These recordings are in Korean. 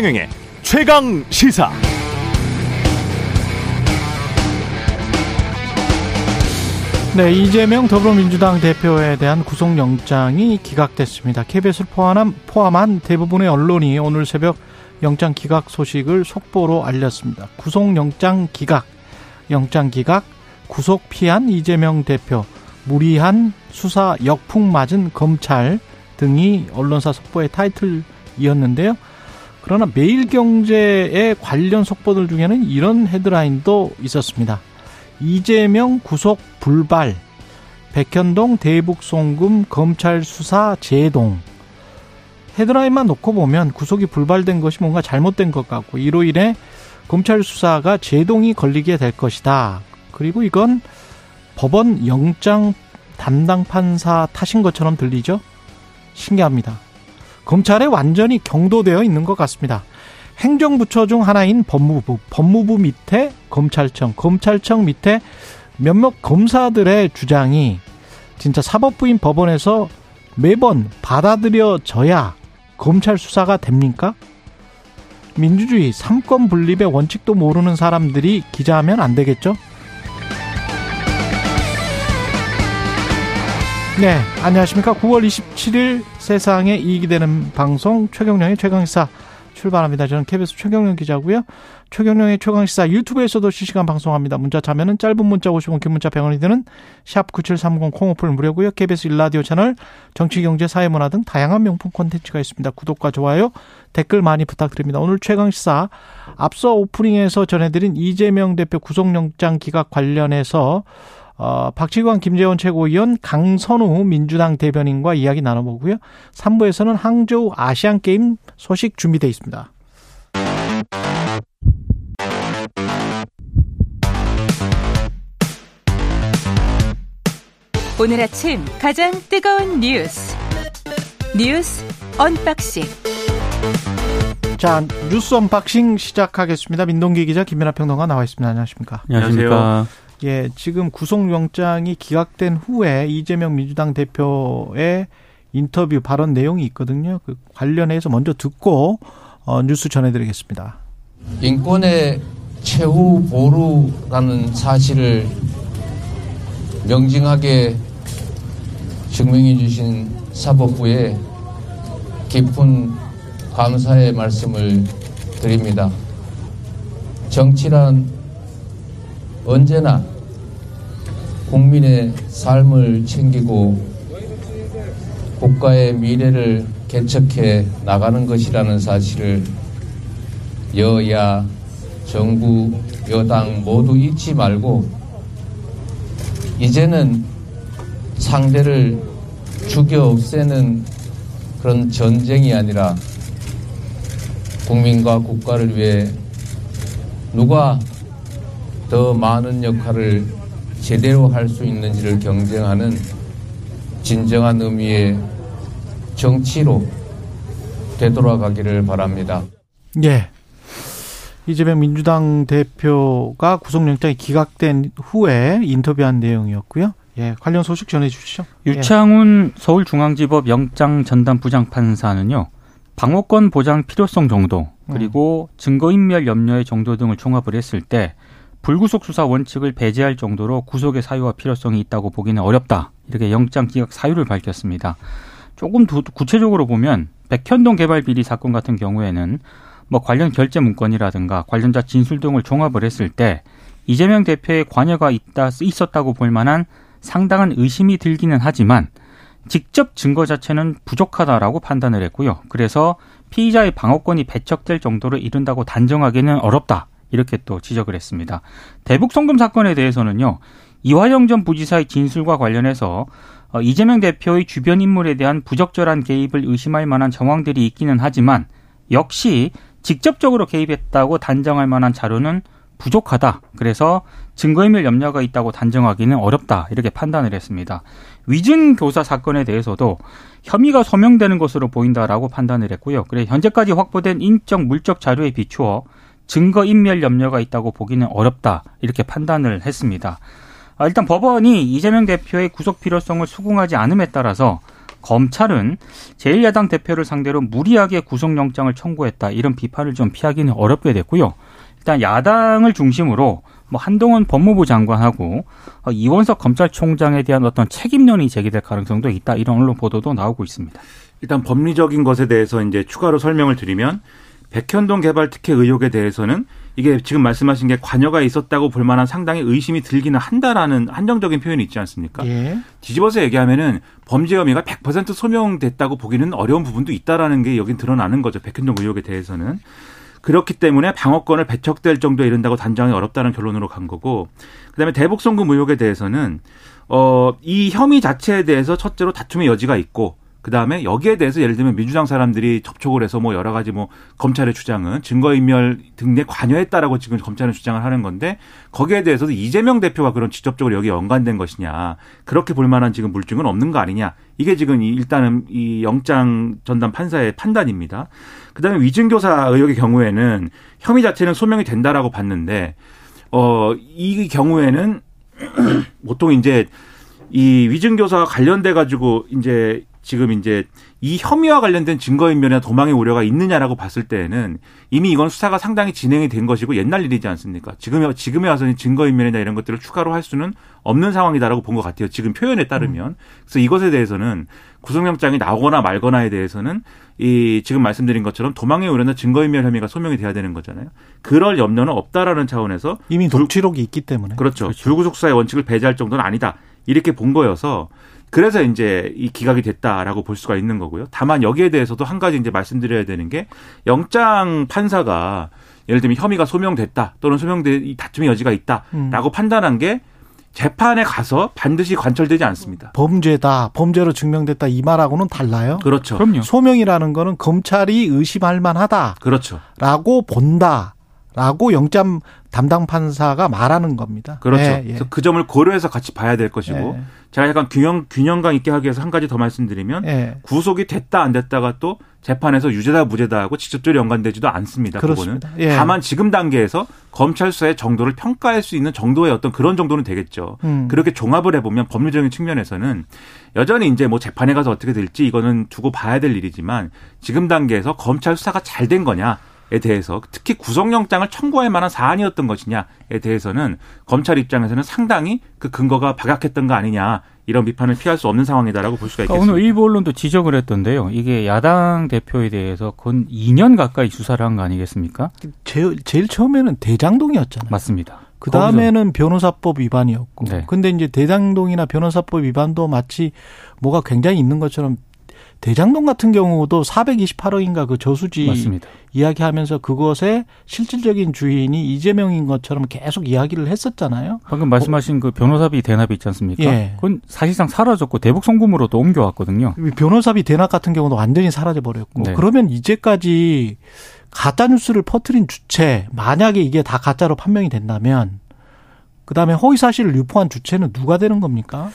최경영의 최강 시사. 네, 이재명 더불어민주당 대표에 대한 구속영장이 기각됐습니다. KBS를 포함한, 포함한 대부분의 언론이 오늘 새벽 영장 기각 소식을 속보로 알렸습니다. 구속영장 기각, 영장 기각, 구속 피한 이재명 대표, 무리한 수사 역풍 맞은 검찰 등이 언론사 속보의 타이틀이었는데요. 그러나 매일경제의 관련 속보들 중에는 이런 헤드라인도 있었습니다. 이재명 구속 불발, 백현동 대북 송금 검찰 수사 제동. 헤드라인만 놓고 보면 구속이 불발된 것이 뭔가 잘못된 것 같고 이로 인해 검찰 수사가 제동이 걸리게 될 것이다. 그리고 이건 법원 영장 담당 판사 탓인 것처럼 들리죠? 신기합니다. 검찰에 완전히 경도되어 있는 것 같습니다. 행정부처 중 하나인 법무부, 법무부 밑에 검찰청, 검찰청 밑에 몇몇 검사들의 주장이 진짜 사법부인 법원에서 매번 받아들여져야 검찰 수사가 됩니까? 민주주의 삼권 분립의 원칙도 모르는 사람들이 기자하면 안 되겠죠? 네, 안녕하십니까. 9월 27일 세상에 이익이 되는 방송 최경령의 최강시사 출발합니다. 저는 KBS 최경령 기자고요. 최경령의 최강시사 유튜브에서도 실시간 방송합니다. 문자 자면은 짧은 문자 50원, 긴 문자 100원이 드는 샵 9730 콩오플 무료고요. KBS 일라디오 채널 정치, 경제, 사회문화 등 다양한 명품 콘텐츠가 있습니다. 구독과 좋아요, 댓글 많이 부탁드립니다. 오늘 최강시사 앞서 오프닝에서 전해드린 이재명 대표 구속영장 기각 관련해서 어, 박지관 김재원 최고위원 강선우 민주당 대변인과 이야기 나눠보고요. 3부에서는 항저우 아시안게임 소식 준비되어 있습니다. 오늘 아침 가장 뜨거운 뉴스 뉴스 unboxing 자 뉴스 unboxing 시작하겠습니다. 민동기 기자 김민아 평론가 나와 있습니다. 안녕하십니까? 안녕하십니까? 예, 지금 구속영장이 기각된 후에 이재명 민주당 대표의 인터뷰 발언 내용이 있거든요. 그 관련해서 먼저 듣고 어, 뉴스 전해드리겠습니다. 인권의 최후 보루라는 사실을 명징하게 증명해 주신 사법부에 깊은 감사의 말씀을 드립니다. 정치란 언제나 국민의 삶을 챙기고 국가의 미래를 개척해 나가는 것이라는 사실을 여야, 정부, 여당 모두 잊지 말고 이제는 상대를 죽여 없애는 그런 전쟁이 아니라 국민과 국가를 위해 누가 더 많은 역할을 제대로 할 수 있는지를 경쟁하는 진정한 의미의 정치로 되돌아가기를 바랍니다. 예. 이재명 민주당 대표가 구속영장이 기각된 후에 인터뷰한 내용이었고요. 예, 관련 소식 전해 주시죠. 유창훈 예. 서울중앙지법 영장 전담 부장판사는요. 방어권 보장 필요성 정도 그리고 음. 증거인멸 염려의 정도 등을 종합을 했을 때 불구속 수사 원칙을 배제할 정도로 구속의 사유와 필요성이 있다고 보기는 어렵다. 이렇게 영장 기각 사유를 밝혔습니다. 조금 더 구체적으로 보면 백현동 개발 비리 사건 같은 경우에는 뭐 관련 결제 문건이라든가 관련자 진술 등을 종합을 했을 때 이재명 대표의 관여가 있다 있었다고 볼 만한 상당한 의심이 들기는 하지만 직접 증거 자체는 부족하다라고 판단을 했고요. 그래서 피의자의 방어권이 배척될 정도로 이른다고 단정하기는 어렵다. 이렇게 또 지적을 했습니다. 대북 송금 사건에 대해서는요. 이화영 전 부지사의 진술과 관련해서 어, 이재명 대표의 주변 인물에 대한 부적절한 개입을 의심할 만한 정황들이 있기는 하지만 역시 직접적으로 개입했다고 단정할 만한 자료는 부족하다. 그래서 증거인멸 염려가 있다고 단정하기는 어렵다. 이렇게 판단을 했습니다. 위증 교사 사건에 대해서도 혐의가 소명되는 것으로 보인다라고 판단을 했고요. 그래 현재까지 확보된 인적 물적 자료에 비추어 증거 인멸 염려가 있다고 보기는 어렵다 이렇게 판단을 했습니다. 아, 일단 법원이 이재명 대표의 구속 필요성을 수긍하지 않음에 따라서 검찰은 제1야당 대표를 상대로 무리하게 구속영장을 청구했다 이런 비판을 좀 피하기는 어렵게 됐고요. 일단 야당을 중심으로 뭐 한동훈 법무부 장관하고 어, 이원석 검찰총장에 대한 어떤 책임론이 제기될 가능성도 있다 이런 언론 보도도 나오고 있습니다. 일단 법리적인 것에 대해서 이제 추가로 설명을 드리면 백현동 개발 특혜 의혹에 대해서는 이게 지금 말씀하신 게 관여가 있었다고 볼 만한 상당히 의심이 들기는 한다라는 한정적인 표현이 있지 않습니까? 예. 뒤집어서 얘기하면은 범죄 혐의가 100% 소명됐다고 보기는 어려운 부분도 있다라는 게 여긴 드러나는 거죠. 백현동 의혹에 대해서는. 그렇기 때문에 방어권을 배척될 정도에 이른다고 단정이 어렵다는 결론으로 간 거고 그다음에 대북 송금 의혹에 대해서는 어 이 혐의 자체에 대해서 첫째로 다툼의 여지가 있고 그 다음에 여기에 대해서 예를 들면 민주당 사람들이 접촉을 해서 뭐 여러 가지 뭐 검찰의 주장은 증거인멸 등에 관여했다라고 지금 검찰은 주장을 하는 건데 거기에 대해서도 이재명 대표가 그런 직접적으로 여기 연관된 것이냐 그렇게 볼 만한 지금 물증은 없는 거 아니냐 이게 지금 일단은 이 영장 전담 판사의 판단입니다. 그 다음에 위증교사 의혹의 경우에는 혐의 자체는 소명이 된다라고 봤는데 어 이 경우에는 보통 이제 이 위증교사와 관련돼 가지고 이제 지금 이제 이 혐의와 관련된 증거인멸이나 도망의 우려가 있느냐라고 봤을 때에는 이미 이건 수사가 상당히 진행이 된 것이고 옛날 일이지 않습니까? 지금에 지금에 와서는 증거인멸이나 이런 것들을 추가로 할 수는 없는 상황이다라고 본 것 같아요. 지금 표현에 따르면 그래서 이것에 대해서는 구속영장이 나오거나 말거나에 대해서는 이 지금 말씀드린 것처럼 도망의 우려나 증거인멸 혐의가 소명이 돼야 되는 거잖아요. 그럴 염려는 없다라는 차원에서 이미 녹취록이 있기 때문에 그렇죠. 그렇죠. 불구속 수사의 원칙을 배제할 정도는 아니다. 이렇게 본 거여서 그래서 이제 이 기각이 됐다라고 볼 수가 있는 거고요. 다만 여기에 대해서도 한 가지 이제 말씀드려야 되는 게 영장 판사가 예를 들면 혐의가 소명됐다 또는 소명돼 다툼의 여지가 있다라고 음. 판단한 게 재판에 가서 반드시 관철되지 않습니다. 범죄다, 범죄로 증명됐다 이 말하고는 달라요. 그렇죠. 그럼요. 소명이라는 거는 검찰이 의심할 만하다. 그렇죠. 라고 본다. 라고 영장 담당 판사가 말하는 겁니다. 그렇죠. 예, 예. 그래서 그 점을 고려해서 같이 봐야 될 것이고 예. 제가 약간 균형 균형감 있게 하기 위해서 한 가지 더 말씀드리면 예. 구속이 됐다 안 됐다가 또 재판에서 유죄다 무죄다 하고 직접적으로 연관되지도 않습니다. 그렇습니다. 그거는 예. 다만 지금 단계에서 검찰 수사의 정도를 평가할 수 있는 정도의 어떤 그런 정도는 되겠죠. 음. 그렇게 종합을 해보면 법률적인 측면에서는 여전히 이제 뭐 재판에 가서 어떻게 될지 이거는 두고 봐야 될 일이지만 지금 단계에서 검찰 수사가 잘 된 거냐 에 대해서 특히 구속영장을 청구할 만한 사안이었던 것이냐에 대해서는 검찰 입장에서는 상당히 그 근거가 박약했던 거 아니냐 이런 비판을 피할 수 없는 상황이다라고 볼 수가 있겠습니다. 오늘 일부 언론도 지적을 했던데요. 이게 야당 대표에 대해서 건 2년 가까이 수사를 한 거 아니겠습니까? 제일, 제일 처음에는 대장동이었잖아요. 맞습니다. 그 다음에는 변호사법 위반이었고. 네. 근데 이제 대장동이나 변호사법 위반도 마치 뭐가 굉장히 있는 것처럼 대장동 같은 경우도 428억인가 그 저수지 맞습니다. 이야기하면서 그것의 실질적인 주인이 이재명인 것처럼 계속 이야기를 했었잖아요. 방금 말씀하신 그 변호사비 대납이 있지 않습니까? 예. 그건 사실상 사라졌고 대북 송금으로도 옮겨왔거든요. 변호사비 대납 같은 경우도 완전히 사라져 버렸고 네. 그러면 이제까지 가짜 뉴스를 퍼뜨린 주체 만약에 이게 다 가짜로 판명이 된다면 그다음에 허위 사실을 유포한 주체는 누가 되는 겁니까?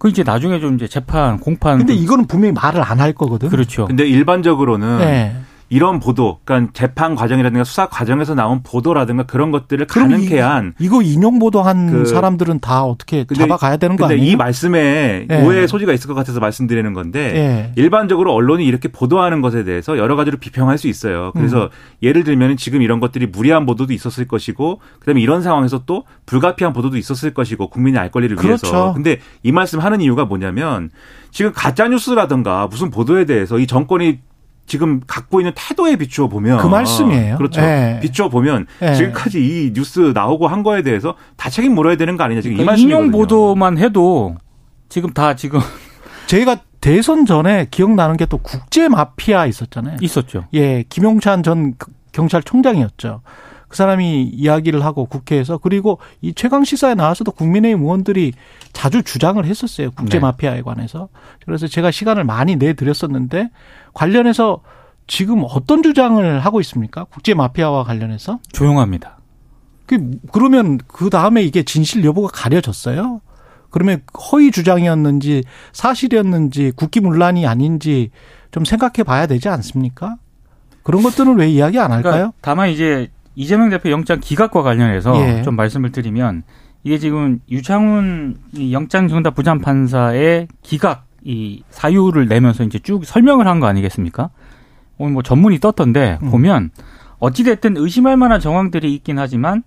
그 이제 나중에 좀 이제 재판 공판. 근데 이거는 분명히 말을 안 할 거거든. 그렇죠. 근데 일반적으로는 네. 이런 보도, 그러니까 재판 과정이라든가 수사 과정에서 나온 보도라든가 그런 것들을 가능케 한 이 거 인용 보도한 그 사람들은 다 어떻게 잡아가야 되는 거 아니에요? 이 말씀에 네. 오해의 소지가 있을 것 같아서 말씀드리는 건데 네. 일반적으로 언론이 이렇게 보도하는 것에 대해서 여러 가지로 비평할 수 있어요. 그래서 음. 예를 들면 지금 이런 것들이 무리한 보도도 있었을 것이고 그다음에 이런 상황에서 또 불가피한 보도도 있었을 것이고 국민이 알 권리를 그렇죠. 위해서. 근데 이 말씀 하는 이유가 뭐냐면 지금 가짜 뉴스라든가 무슨 보도에 대해서 이 정권이 지금 갖고 있는 태도에 비추어 보면 그 말씀이에요. 그렇죠. 네. 비추어 보면 네. 지금까지 이 뉴스 나오고 한 거에 대해서 다 책임 물어야 되는 거 아니냐 지금 그러니까 이 말씀이거든요. 인용 보도만 해도 지금 다 지금 저희가 대선 전에 기억나는 게 또 국제 마피아 있었잖아요. 있었죠. 예, 김용찬 전 경찰총장이었죠. 그 사람이 이야기를 하고 국회에서 그리고 이 최강 시사에 나와서도 국민의힘 의원들이 자주 주장을 했었어요. 국제 네. 마피아에 관해서. 그래서 제가 시간을 많이 내 드렸었는데 관련해서 지금 어떤 주장을 하고 있습니까? 국제 마피아와 관련해서? 조용합니다. 그 그러면 그 다음에 이게 진실 여부가 가려졌어요? 그러면 허위 주장이었는지 사실이었는지 국기문란이 아닌지 좀 생각해 봐야 되지 않습니까? 그런 것들은 왜 이야기 안 할까요? 그러니까 다만 이제 이재명 대표 영장 기각과 관련해서 예. 좀 말씀을 드리면 이게 지금 유창훈 영장정답 부장판사의 기각 이 사유를 내면서 이제 쭉 설명을 한 거 아니겠습니까? 오늘 뭐 전문이 떴던데 음. 보면 어찌됐든 의심할 만한 정황들이 있긴 하지만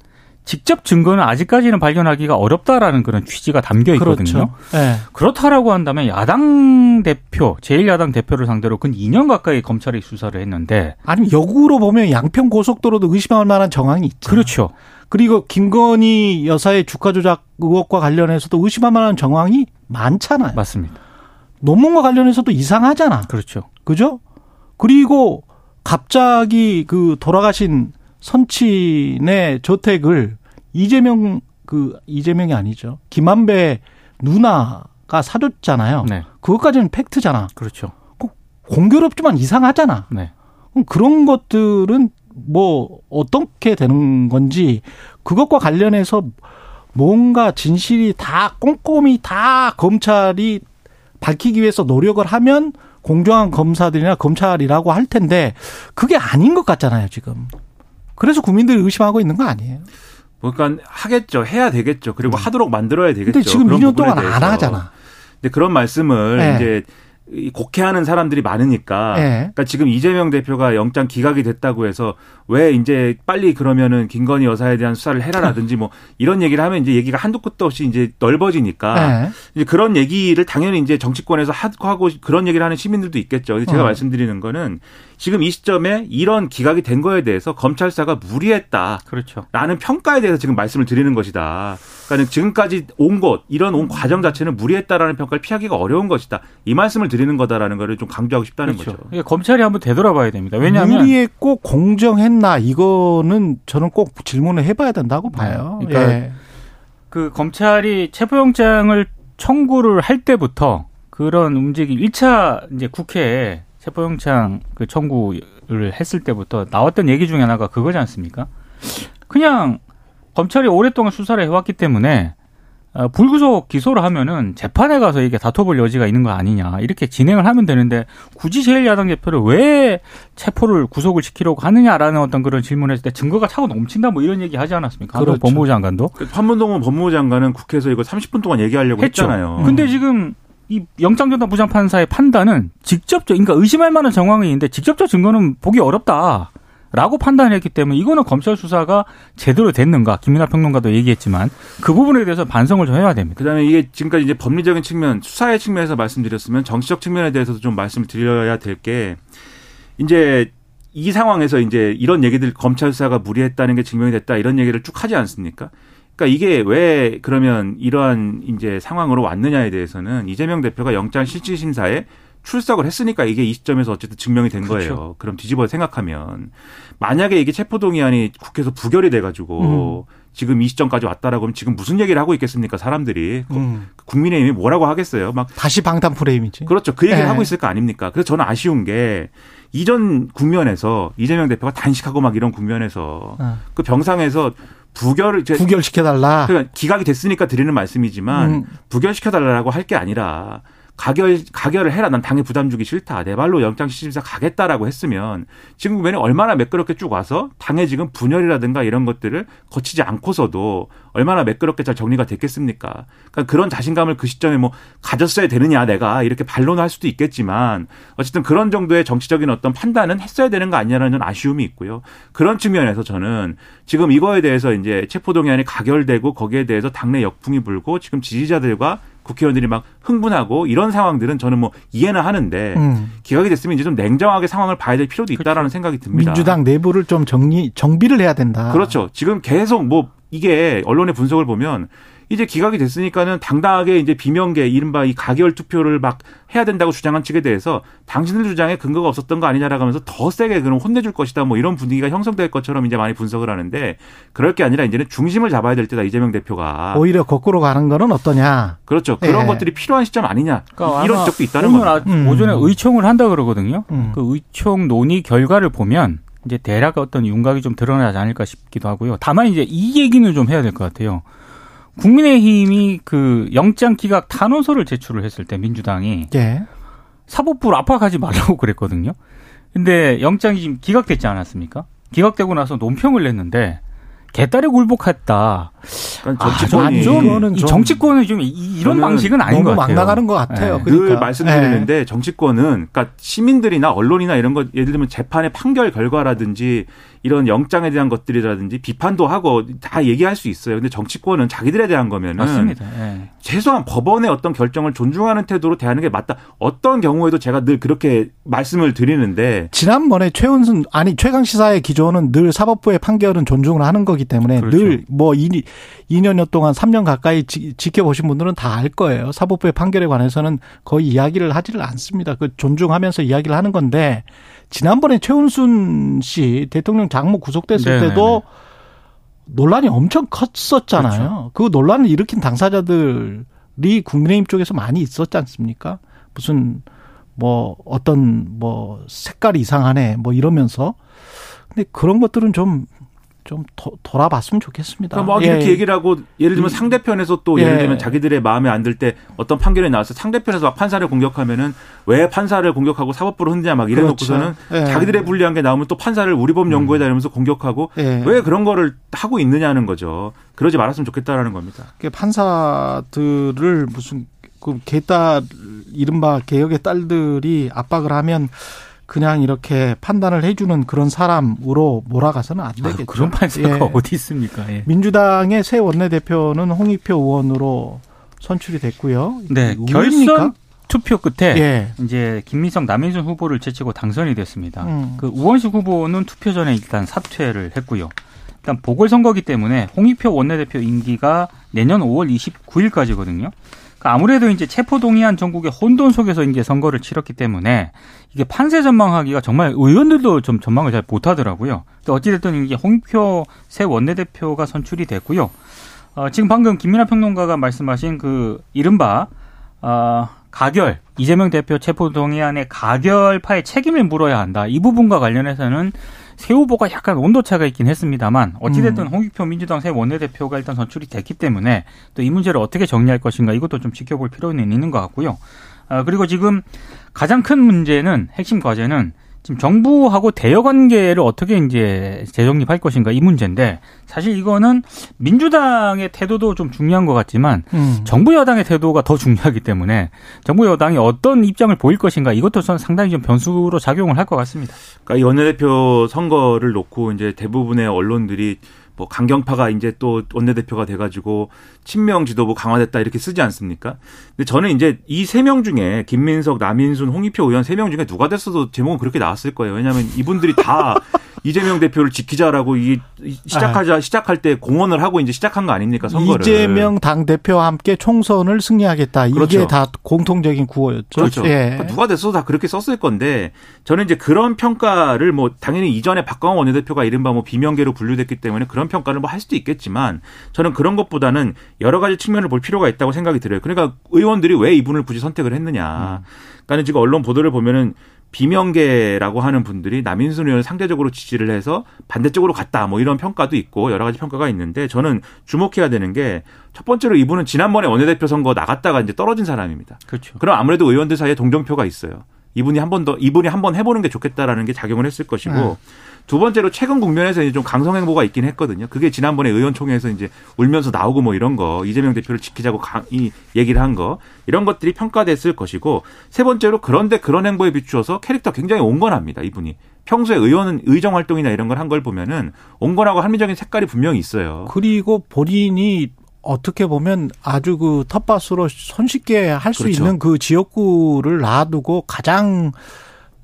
직접 증거는 아직까지는 발견하기가 어렵다라는 그런 취지가 담겨 있거든요. 그렇죠. 예. 그렇다라고 한다면 야당 대표, 제1야당 대표를 상대로 근 2년 가까이 검찰이 수사를 했는데 아니면 역으로 보면 양평 고속도로도 의심할 만한 정황이 있죠. 그렇죠. 그리고 김건희 여사의 주가 조작 의혹과 관련해서도 의심할 만한 정황이 많잖아요. 맞습니다. 논문과 관련해서도 이상하잖아. 그렇죠. 그죠? 그리고 갑자기 그 돌아가신 선친의 저택을 이재명 그 이재명이 아니죠. 김한배 누나가 사줬잖아요. 네. 그것까지는 팩트잖아. 그렇죠. 공교롭지만 이상하잖아. 네. 그럼 그런 것들은 뭐 어떻게 되는 건지 그것과 관련해서 뭔가 진실이 다 꼼꼼히 다 검찰이 밝히기 위해서 노력을 하면 공정한 검사들이나 검찰이라고 할 텐데 그게 아닌 것 같잖아요 지금. 그래서 국민들이 의심하고 있는 거 아니에요? 그러니까 하겠죠. 해야 되겠죠. 그리고 하도록 만들어야 되겠죠. 음. 근데 지금 그런 2년 부분에 동안 안 대해서. 하잖아. 근데 그런 말씀을 네. 이제 이 곡해하는 사람들이 많으니까 네. 그러니까 지금 이재명 대표가 영장 기각이 됐다고 해서 왜 이제 빨리 그러면은 김건희 여사에 대한 수사를 해라라든지 뭐 이런 얘기를 하면 이제 얘기가 한두 끝도 없이 이제 넓어지니까 네. 이제 그런 얘기를 당연히 이제 정치권에서 하고 그런 얘기를 하는 시민들도 있겠죠. 근데 제가 어. 말씀드리는 거는 지금 이 시점에 이런 기각이 된 거에 대해서 검찰 수사가 무리했다. 그렇죠. 라는 평가에 대해서 지금 말씀을 드리는 것이다. 그러니까 지금까지 온 것, 이런 온 과정 자체는 무리했다라는 평가를 피하기가 어려운 것이다. 이 말씀을 드리는 거다라는 거를 좀 강조하고 싶다는 그렇죠. 거죠. 이게 검찰이 한번 되돌아봐야 됩니다. 왜냐하면 무리했고 공정했 나 이거는 저는 꼭 질문을 해봐야 된다고 봐요. 그러니까 예. 그 검찰이 체포영장을 청구를 할 때부터 그런 움직임 1차 이제 국회에 체포영장 그 청구를 했을 때부터 나왔던 얘기 중에 하나가 그거지 않습니까? 그냥 검찰이 오랫동안 수사를 해왔기 때문에 어, 불구속 기소를 하면은 재판에 가서 이게 다퉈볼 여지가 있는 거 아니냐 이렇게 진행을 하면 되는데 굳이 제1야당 대표를 왜 체포를 구속을 시키려고 하느냐라는 어떤 그런 질문을 했을 때 증거가 차고 넘친다 뭐 이런 얘기 하지 않았습니까? 그렇죠. 법무부 장관도. 그 판문동은 법무부 장관은 국회에서 이거 30분 동안 얘기하려고 했죠. 했잖아요. 근데 지금 이 영장전담 부장판사의 판단은 직접적, 그러니까 의심할 만한 정황이 있는데 직접적 증거는 보기 어렵다. 라고 판단했기 때문에 이거는 검찰 수사가 제대로 됐는가 김민하 평론가도 얘기했지만 그 부분에 대해서 반성을 좀 해야 됩니다. 그다음에 이게 지금까지 이제 법리적인 측면, 수사의 측면에서 말씀드렸으면 정치적 측면에 대해서도 좀 말씀을 드려야 될 게 이제 이 상황에서 이제 이런 얘기들 검찰 수사가 무리했다는 게 증명이 됐다 이런 얘기를 쭉 하지 않습니까? 그러니까 이게 왜 그러면 이러한 이제 상황으로 왔느냐에 대해서는 이재명 대표가 영장 실질 심사에 출석을 했으니까 이게 이 시점에서 어쨌든 증명이 된 그렇죠. 거예요. 그럼 뒤집어 생각하면 만약에 이게 체포동의안이 국회에서 부결이 돼가지고 지금 이 시점까지 왔다라고 하면 지금 무슨 얘기를 하고 있겠습니까 사람들이 음. 국민의힘이 뭐라고 하겠어요? 막 다시 방탄 프레임이지. 그렇죠. 그 얘기를 네. 하고 있을 거 아닙니까? 그래서 저는 아쉬운 게 이전 국면에서 이재명 대표가 단식하고 막 이런 국면에서 어. 그 병상에서 부결을 부결시켜달라. 그러니까 기각이 됐으니까 드리는 말씀이지만 음. 부결시켜 달라고 할 게 아니라 가결 가결을 해라. 난 당에 부담 주기 싫다. 내 발로 영장 실질심사 가겠다라고 했으면 지금 국면에 얼마나 매끄럽게 쭉 와서 당에 지금 분열이라든가 이런 것들을 거치지 않고서도 얼마나 매끄럽게 잘 정리가 됐겠습니까? 그러니까 그런 자신감을 그 시점에 뭐 가졌어야 되느냐 내가 이렇게 반론할 수도 있겠지만 어쨌든 그런 정도의 정치적인 어떤 판단은 했어야 되는 거 아니냐라는 좀 아쉬움이 있고요. 그런 측면에서 저는 지금 이거에 대해서 이제 체포동의안이 가결되고 거기에 대해서 당내 역풍이 불고 지금 지지자들과 국회의원들이 막 흥분하고 이런 상황들은 저는 뭐 이해는 하는데 음. 기각이 됐으면 이제 좀 냉정하게 상황을 봐야 될 필요도 있다라는 생각이 듭니다. 민주당 내부를 좀 정리 정비를 해야 된다. 그렇죠. 지금 계속 뭐 이게 언론의 분석을 보면 이제 기각이 됐으니까는 당당하게 이제 비명계 이른바 이 가결 투표를 막 해야 된다고 주장한 측에 대해서 당신들 주장에 근거가 없었던 거 아니냐라고 하면서 더 세게 그럼 혼내줄 것이다 뭐 이런 분위기가 형성될 것처럼 이제 많이 분석을 하는데 그럴 게 아니라 이제는 중심을 잡아야 될 때다 이재명 대표가 오히려 거꾸로 가는 거는 어떠냐. 그렇죠 그런 예. 것들이 필요한 시점 아니냐 그러니까 이런 지적도 있다는 거죠. 아- 음. 오전에 의총을 한다 그러거든요. 음. 그 의총 논의 결과를 보면 이제 대략 어떤 윤곽이 좀 드러나지 않을까 싶기도 하고요. 다만 이제 이 얘기는 좀 해야 될 것 같아요. 국민의힘이 그 영장 기각 탄원서를 제출을 했을 때 민주당이 예. 사법부를 압박하지 말라고 그랬거든요. 근데 영장이 지금 기각됐지 않았습니까? 기각되고 나서 논평을 냈는데 개딸에 굴복했다. 그러니까 아, 정치권이 좀 이거는 이좀 정치권은 좀 이- 이런 방식은 아닌 것 너무 같아요. 막 나가는 것 같아요. 네. 그러니까. 늘 말씀드리는데 정치권은 그러니까 시민들이나 언론이나 이런 것 예를 들면 재판의 판결 결과라든지 이런 영장에 대한 것들이라든지 비판도 하고 다 얘기할 수 있어요. 근데 정치권은 자기들에 대한 거면은 맞습니다. 예. 최소한 법원의 어떤 결정을 존중하는 태도로 대하는 게 맞다. 어떤 경우에도 제가 늘 그렇게 말씀을 드리는데 지난번에 최은순 아니 최강 시사의 기조는 늘 사법부의 판결은 존중을 하는 거기 때문에 그렇죠. 늘뭐 2년여 동안 3년 가까이 지, 지켜보신 분들은 다 알 거예요. 사법부의 판결에 관해서는 거의 이야기를 하지를 않습니다. 그 존중하면서 이야기를 하는 건데 지난번에 최은순 씨 대통령 장모 구속됐을 네네네. 때도 논란이 엄청 컸었잖아요. 그 논란을 일으킨 당사자들이 국민의힘 쪽에서 많이 있었지 않습니까? 무슨 뭐 어떤 뭐 색깔이 이상하네 뭐 이러면서 근데 그런 것들은 좀 좀 돌아봤으면 좋겠습니다. 그러니까 뭐 예. 이렇게 얘기를 하고 예를 들면 이- 상대편에서 또 예. 예를 들면 자기들의 마음에 안 들 때 어떤 판결이 나와서 상대편에서 막 판사를 공격하면은 왜 판사를 공격하고 사법부를 흔드냐 막 이래 놓고서는 그렇죠. 예. 자기들의 불리한 게 나오면 또 판사를 우리 법 연구에다 이러면서 공격하고 예. 왜 그런 거를 하고 있느냐는 거죠. 그러지 말았으면 좋겠다라는 겁니다. 그 판사들을 무슨 그 개딸 이른바 개혁의 딸들이 압박을 하면 그냥 이렇게 판단을 해주는 그런 사람으로 몰아가서는 안 되겠죠. 그런 판사가 예. 어디 있습니까? 예. 민주당의 새 원내대표는 홍익표 의원으로 선출이 됐고요. 네? 결선 투표 끝에 예. 이제 김민석, 남인순 후보를 제치고 당선이 됐습니다. 음. 그 우원식 후보는 투표 전에 일단 사퇴를 했고요. 일단 보궐선거기 때문에 홍익표 원내대표 임기가 내년 5월 29일까지거든요. 그러니까 아무래도 이제 체포 동의안 전국의 혼돈 속에서 이제 선거를 치렀기 때문에 이게 판세 전망하기가 정말 의원들도 좀 전망을 잘 못하더라고요. 어찌됐든 이게 홍익표 새 원내대표가 선출이 됐고요. 어, 지금 방금 김민하 평론가가 말씀하신 그 이른바 어, 가결 이재명 대표 체포 동의안의 가결파의 책임을 물어야 한다. 이 부분과 관련해서는 새 후보가 약간 온도차가 있긴 했습니다만 어찌됐든 음. 홍익표 민주당 새 원내대표가 일단 선출이 됐기 때문에 또 이 문제를 어떻게 정리할 것인가 이것도 좀 지켜볼 필요는 있는 것 같고요. 아, 그리고 지금 가장 큰 문제는 핵심 과제는 지금 정부하고 대여 관계를 어떻게 이제 재정립할 것인가 이 문제인데 사실 이거는 민주당의 태도도 좀 중요한 것 같지만 음. 정부 여당의 태도가 더 중요하기 때문에 정부 여당이 어떤 입장을 보일 것인가 이것도 저는 상당히 좀 변수로 작용을 할 것 같습니다. 그러니까 이 원내대표 선거를 놓고 이제 대부분의 언론들이 뭐 강경파가 이제 또 원내대표가 돼가지고 친명 지도부 강화됐다 이렇게 쓰지 않습니까? 근데 저는 이제 이 세 명 중에 김민석, 남인순, 홍익표 의원 세 명 중에 누가 됐어도 제목은 그렇게 나왔을 거예요. 왜냐하면 이분들이 다 이재명 대표를 지키자라고 이 시작하자 시작할 때 공언을 하고 이제 시작한 거 아닙니까 선거를? 이재명 당 대표와 함께 총선을 승리하겠다. 이게 그렇죠. 다 공통적인 구호였죠. 그렇죠. 예. 그러니까 누가 됐어도 다 그렇게 썼을 건데 저는 이제 그런 평가를 뭐 당연히 이전에 박광호 원내대표가 이른바 뭐 비명계로 분류됐기 때문에 그런 평가를 뭐 할 수도 있겠지만 저는 그런 것보다는 여러 가지 측면을 볼 필요가 있다고 생각이 들어요. 그러니까 의원들이 왜 이분을 굳이 선택을 했느냐. 그러니까 지금 언론 보도를 보면은 비명계라고 하는 분들이 남인순 의원을 상대적으로 지지를 해서 반대쪽으로 갔다 뭐 이런 평가도 있고 여러 가지 평가가 있는데 저는 주목해야 되는 게 첫 번째로 이분은 지난번에 원내대표 선거 나갔다가 이제 떨어진 사람입니다. 그렇죠. 그럼 아무래도 의원들 사이에 동정표가 있어요. 이분이 한 번 더, 이분이 한 번 해보는 게 좋겠다라는 게 작용을 했을 것이고, 네. 두 번째로 최근 국면에서 이제 좀 강성 행보가 있긴 했거든요. 그게 지난번에 의원총회에서 이제 울면서 나오고 뭐 이런 거, 이재명 대표를 지키자고 강, 이 얘기를 한 거, 이런 것들이 평가됐을 것이고, 세 번째로 그런데 그런 행보에 비추어서 캐릭터 굉장히 온건합니다, 이분이. 평소에 의원은 의정 활동이나 이런 걸 한 걸 보면은 온건하고 합리적인 색깔이 분명히 있어요. 그리고 본인이 어떻게 보면 아주 그 텃밭으로 손쉽게 할수 그렇죠. 있는 그 지역구를 놔두고 가장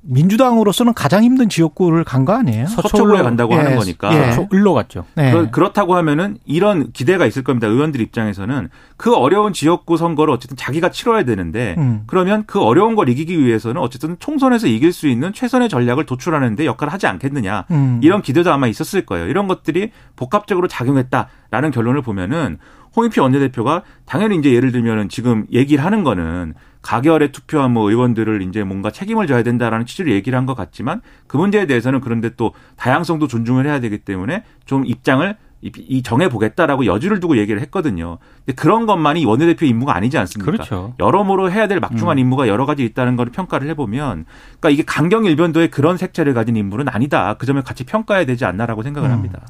민주당으로서는 가장 힘든 지역구를 간 거 아니에요? 서초구에 간다고 예, 하는 거니까. 예. 저 일로 갔죠. 네. 그렇- 그렇 다고 하면은 이런 기대가 있을 겁니다. 의원들 입장에서는 그 어려운 지역구 선거를 어쨌든 자기가 치러야 되는데 음. 그러면 그 어려운 걸 이기기 위해서는 어쨌든 총선에서 이길 수 있는 최선의 전략을 도출하는 데 역할을 하지 않겠느냐. 음. 이런 기대도 아마 있었을 거예요. 이런 것들이 복합적으로 작용했다라는 결론을 보면은 홍익표 원내대표가 당연히 이제 예를 들면은 지금 얘기를 하는 거는 가결에 투표한 뭐 의원들을 이제 뭔가 책임을 져야 된다라는 취지로 얘기를 한 것 같지만 그 문제에 대해서는 그런데 또 다양성도 존중을 해야 되기 때문에 좀 입장을 이- 이 정해 보겠다라고 여지를 두고 얘기를 했거든요. 근데 그런 것만이 원내대표 임무가 아니지 않습니까? 그렇죠. 여러모로 해야 될 막중한 임무가 여러 가지 있다는 걸 평가를 해보면, 그러니까 이게 강경 일변도의 그런 색채를 가진 인물은 아니다. 그 점을 같이 평가해야 되지 않나라고 생각을 음. 합니다.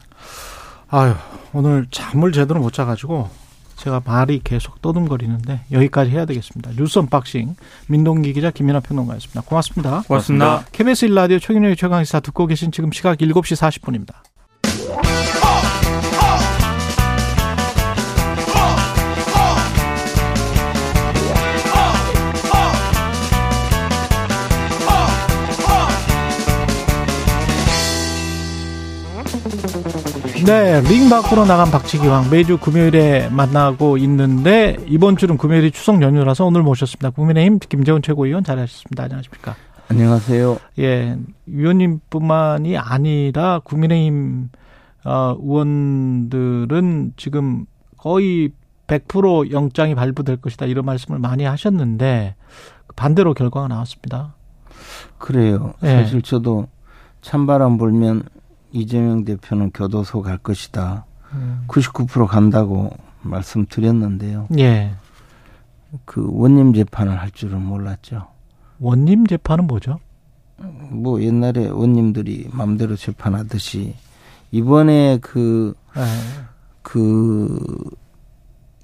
아유, 오늘 잠을 제대로 못 자가지고 제가 말이 계속 떠듬거리는데 여기까지 해야 되겠습니다. 뉴스 unboxing 민동기 기자 김민아 평론가였습니다. 고맙습니다. 고맙습니다. KBS 일라디오 최경영의 최강시사 듣고 계신 지금 시각 7시 40분입니다. 네, 링 밖으로 나간 박치기왕 매주 금요일에 만나고 있는데 이번 주는 금요일이 추석 연휴라서 오늘 모셨습니다. 국민의힘 김재원 최고위원 잘하셨습니다. 안녕하십니까? 안녕하세요. 예, 위원님뿐만이 아니라 국민의힘 어, 의원들은 지금 거의 100% 영장이 발부될 것이다 이런 말씀을 많이 하셨는데 반대로 결과가 나왔습니다. 그래요. 예. 사실 저도 찬바람 불면 이재명 대표는 교도소 갈 것이다. 음. 99% 간다고 말씀드렸는데요. 예, 그 원님 재판을 할 줄은 몰랐죠. 원님 재판은 뭐죠? 뭐 옛날에 원님들이 마음대로 재판하듯이 이번에 그, 예. 그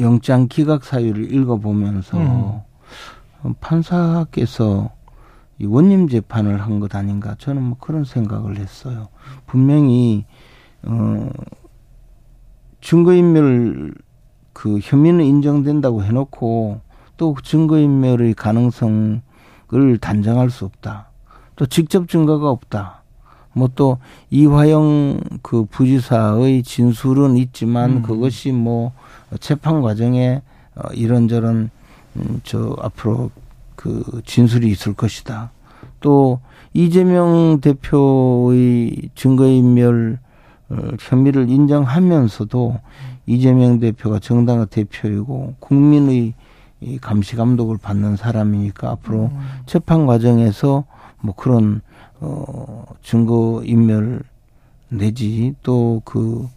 영장 기각 사유를 읽어보면서 음. 판사께서 이 원님 재판을 한 것 아닌가 저는 뭐 그런 생각을 했어요. 분명히 어 증거인멸 그 혐의는 인정된다고 해놓고 또 증거인멸의 가능성을 단정할 수 없다. 또 직접 증거가 없다. 뭐 또 이화영 그 부지사의 진술은 있지만 음. 그것이 뭐 재판 과정에 어 이런저런 음, 저 앞으로 그 진술이 있을 것이다. 또 이재명 대표의 증거인멸 어, 혐의를 인정하면서도 이재명 대표가 정당의 대표이고 국민의 이 감시 감독을 받는 사람이니까 앞으로 재판 과정에서 뭐 그런 어 증거 인멸 내지 또그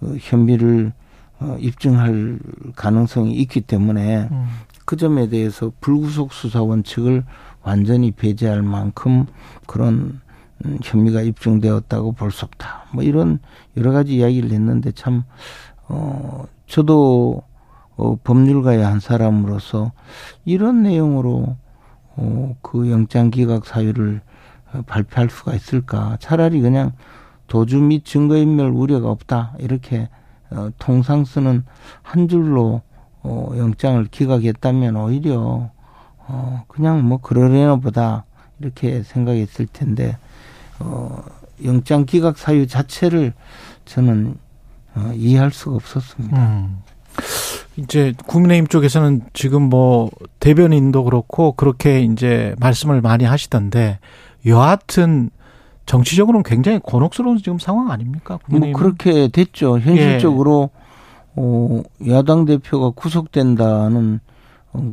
어, 혐의를 어, 입증할 가능성이 있기 때문에 음. 그 점에 대해서 불구속 수사 원칙을 완전히 배제할 만큼 그런 음, 혐의가 입증되었다고 볼 수 없다. 뭐 이런 여러 가지 이야기를 했는데 참, 어, 저도 어, 법률가의 한 사람으로서 이런 내용으로 어, 그 영장 기각 사유를 어, 발표할 수가 있을까? 차라리 그냥 도주 및 증거인멸 우려가 없다 이렇게 어, 통상 쓰는 한 줄로 어, 영장을 기각했다면 오히려 어, 그냥 뭐 그러려나 보다 이렇게 생각했을 텐데 어, 영장 기각 사유 자체를 저는 어, 이해할 수가 없었습니다. 음. 이제 국민의힘 쪽에서는 지금 뭐 대변인도 그렇고 그렇게 이제 말씀을 많이 하시던데 여하튼 정치적으로는 굉장히 곤혹스러운 지금 상황 아닙니까? 뭐 국민의힘 그렇게 됐죠. 현실적으로 어, 야당 대표가 구속된다는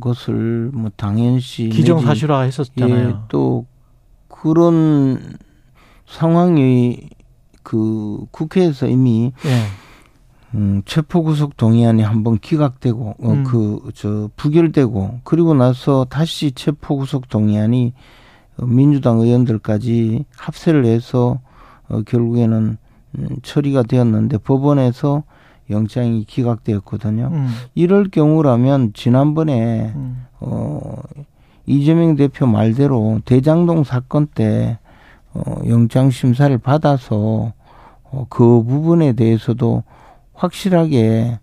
것을 뭐 당연시 기정사실화 했었잖아요. 예, 또 그런 상황이 그 국회에서 이미 예. 음, 체포 구속 동의안이 한번 기각되고 어, 음. 그저 부결되고 그리고 나서 다시 체포 구속 동의안이 어, 민주당 의원들까지 합세를 해서 어, 결국에는 음, 처리가 되었는데 법원에서 영장이 기각되었거든요. 음. 이럴 경우라면 지난번에 음. 어, 이재명 대표 말대로 대장동 사건 때 어, 영장 심사를 받아서 어, 그 부분에 대해서도 확실하게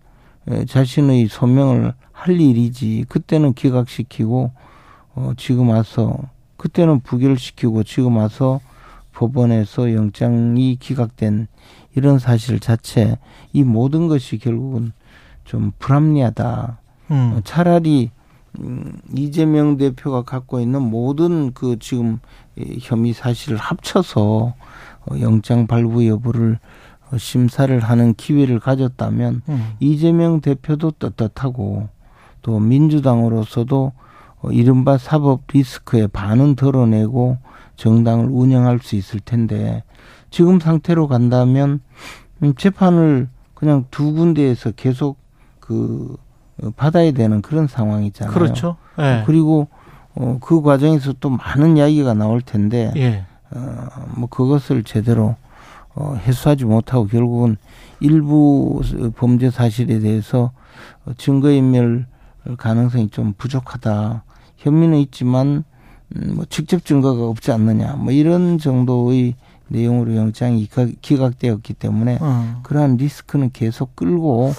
에, 자신의 소명을 할 일이지 그때는 기각시키고 어, 지금 와서 그때는 부결시키고 지금 와서 법원에서 영장이 기각된 이런 사실 자체 이 모든 것이 결국은 좀 불합리하다. 음. 어, 차라리 음, 이재명 대표가 갖고 있는 모든 그 지금 이 혐의 사실을 합쳐서 어, 영장 발부 여부를 어, 심사를 하는 기회를 가졌다면 음. 이재명 대표도 떳떳하고 또 민주당으로서도 어, 이른바 사법 리스크의 반은 덜어내고 정당을 운영할 수 있을 텐데 지금 상태로 간다면 음, 재판을 그냥 두 군데에서 계속 그 어, 받아야 되는 그런 상황이잖아요. 그렇죠. 예. 그리고 어, 그 과정에서 또 많은 이야기가 나올 텐데 예. 어, 뭐 그것을 제대로 어, 해소하지 못하고 결국은 일부 범죄 사실에 대해서 증거인멸 가능성이 좀 부족하다. 혐의는 있지만 음, 뭐 직접 증거가 없지 않느냐. 뭐 이런 정도의 내용으로 영장이 기각되었기 때문에 어. 그러한 리스크는 계속 끌고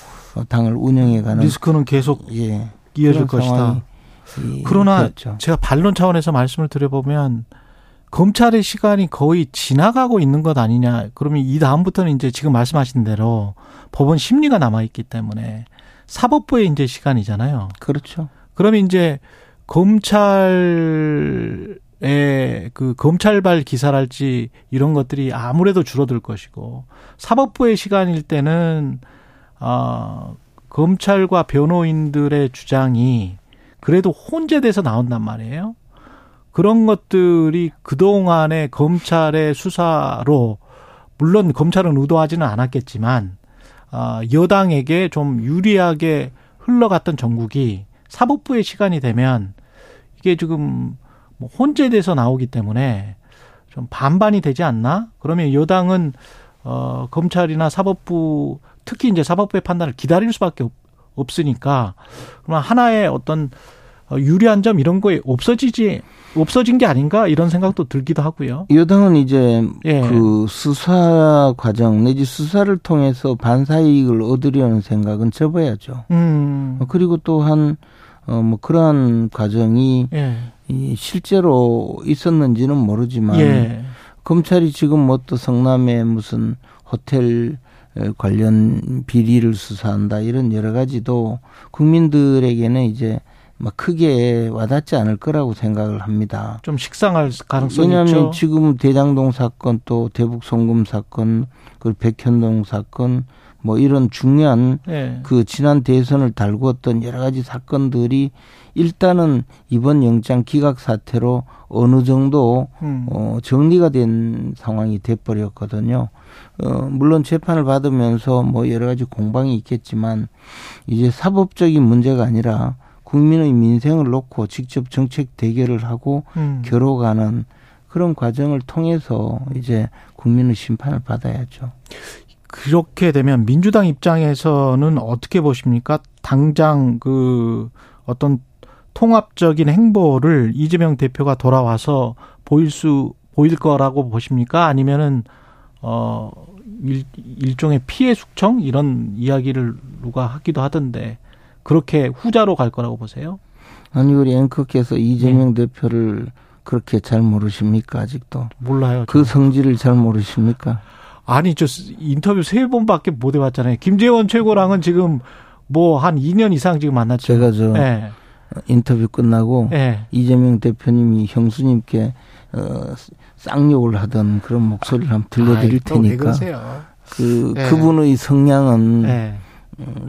당을 운영해가는 리스크는 계속 예, 이어질 것이다. 그러나 되었죠. 제가 반론 차원에서 말씀을 드려보면 검찰의 시간이 거의 지나가고 있는 것 아니냐. 그러면 이 다음부터는 이제 지금 말씀하신 대로 법원 심리가 남아 있기 때문에 사법부의 이제 시간이잖아요. 그렇죠. 그러면 이제 검찰의 그 검찰발 기사랄지 이런 것들이 아무래도 줄어들 것이고 사법부의 시간일 때는 어 검찰과 변호인들의 주장이 그래도 혼재돼서 나온단 말이에요. 그런 것들이 그동안의 검찰의 수사로 물론 검찰은 의도하지는 않았겠지만 아, 여당에게 좀 유리하게 흘러갔던 전국이 사법부의 시간이 되면 이게 지금 뭐 혼재돼서 나오기 때문에 좀 반반이 되지 않나? 그러면 여당은 어 검찰이나 사법부 특히 이제 사법부의 판단을 기다릴 수밖에 없, 없으니까 그러면 하나의 어떤 어, 유리한 점 이런 거에 없어지지 없어진 게 아닌가 이런 생각도 들기도 하고요. 여당은 이제 예. 그 수사 과정 내지 수사를 통해서 반사 이익을 얻으려는 생각은 접어야죠. 음. 그리고 또한 어 뭐 그러한 과정이 예. 이 실제로 있었는지는 모르지만 예. 검찰이 지금 뭐 또 성남에 무슨 호텔 관련 비리를 수사한다 이런 여러 가지도 국민들에게는 이제 막 크게 와닿지 않을 거라고 생각을 합니다. 좀 식상할 가능성이 왜냐하면 있죠. 지금 대장동 사건 또 대북 송금 사건 그리고 백현동 사건 뭐 이런 중요한 네. 그 지난 대선을 달구었던 여러 가지 사건들이 일단은 이번 영장 기각 사태로 어느 정도 음. 어 정리가 된 상황이 돼 버렸거든요. 어 물론 재판을 받으면서 뭐 여러 가지 공방이 있겠지만 이제 사법적인 문제가 아니라 국민의 민생을 놓고 직접 정책 대결을 하고 음. 겨뤄가는 그런 과정을 통해서 이제 국민의 심판을 받아야죠. 그렇게 되면 민주당 입장에서는 어떻게 보십니까? 당장 그 어떤 통합적인 행보를 이재명 대표가 돌아와서 보일 수 보일 거라고 보십니까? 아니면은 어 일, 일종의 피해 숙청 이런 이야기를 누가 하기도 하던데 그렇게 후자로 갈 거라고 보세요? 아니 우리 앵커께서 이재명 네. 대표를 그렇게 잘 모르십니까 아직도? 몰라요. 저. 그 성질을 잘 모르십니까? 아니 저 인터뷰 세 번밖에 못 해봤잖아요. 김재원 최고랑은 지금 뭐 한 2년 이상 지금 만났죠. 제가 저 네. 인터뷰 끝나고 네. 이재명 대표님이 형수님께 어, 쌍욕을 하던 그런 목소리를 한번 들려드릴 아이, 테니까. 그 네. 그분의 성향은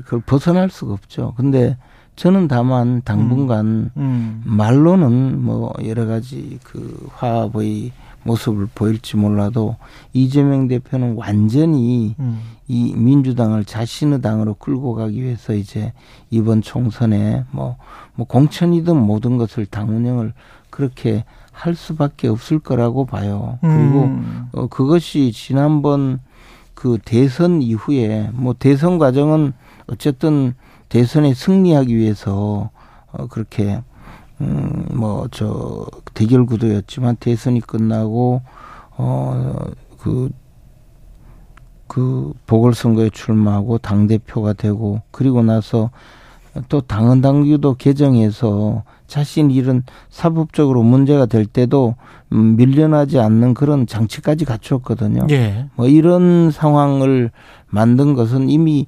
그걸 벗어날 수가 없죠. 근데 저는 다만 당분간 음. 음. 말로는 뭐 여러 가지 그 화합의 모습을 보일지 몰라도 이재명 대표는 완전히 음. 이 민주당을 자신의 당으로 끌고 가기 위해서 이제 이번 총선에 뭐, 뭐 공천이든 모든 것을 당 운영을 그렇게 할 수밖에 없을 거라고 봐요. 그리고 음. 어, 그것이 지난번 그 대선 이후에 뭐 대선 과정은 어쨌든 대선에 승리하기 위해서 어 그렇게 음 뭐 저 대결 구도였지만 대선이 끝나고 어그그 그 보궐선거에 출마하고 당 대표가 되고 그리고 나서 또 당헌 당규도 개정해서 자신 이런 사법적으로 문제가 될 때도 음, 밀려나지 않는 그런 장치까지 갖추었거든요. 예. 뭐 이런 상황을 만든 것은 이미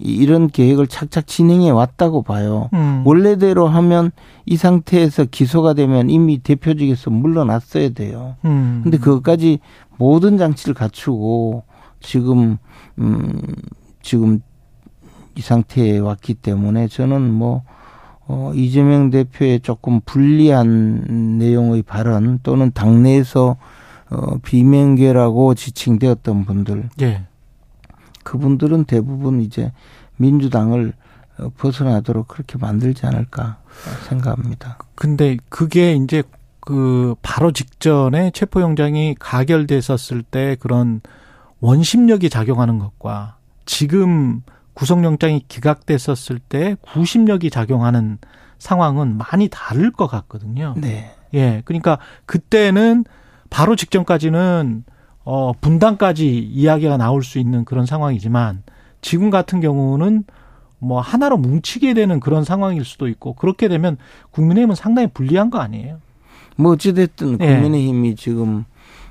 이런 계획을 착착 진행해 왔다고 봐요. 음. 원래대로 하면 이 상태에서 기소가 되면 이미 대표직에서 물러났어야 돼요. 음. 근데 그것까지 모든 장치를 갖추고 지금 음 지금 이 상태에 왔기 때문에 저는 뭐 어, 이재명 대표의 조금 불리한 내용의 발언 또는 당내에서 어, 비명계라고 지칭되었던 분들. 예. 그분들은 대부분 이제 민주당을 어, 벗어나도록 그렇게 만들지 않을까 생각합니다. 근데 그게 이제 그 바로 직전에 체포영장이 가결됐었을 때 그런 원심력이 작용하는 것과 지금 구속영장이 기각됐었을 때 구심력이 작용하는 상황은 많이 다를 것 같거든요. 네. 예. 그러니까 그때는 바로 직전까지는 어 분당까지 이야기가 나올 수 있는 그런 상황이지만 지금 같은 경우는 뭐 하나로 뭉치게 되는 그런 상황일 수도 있고 그렇게 되면 국민의힘은 상당히 불리한 거 아니에요? 뭐 어찌됐든 예. 국민의힘이 지금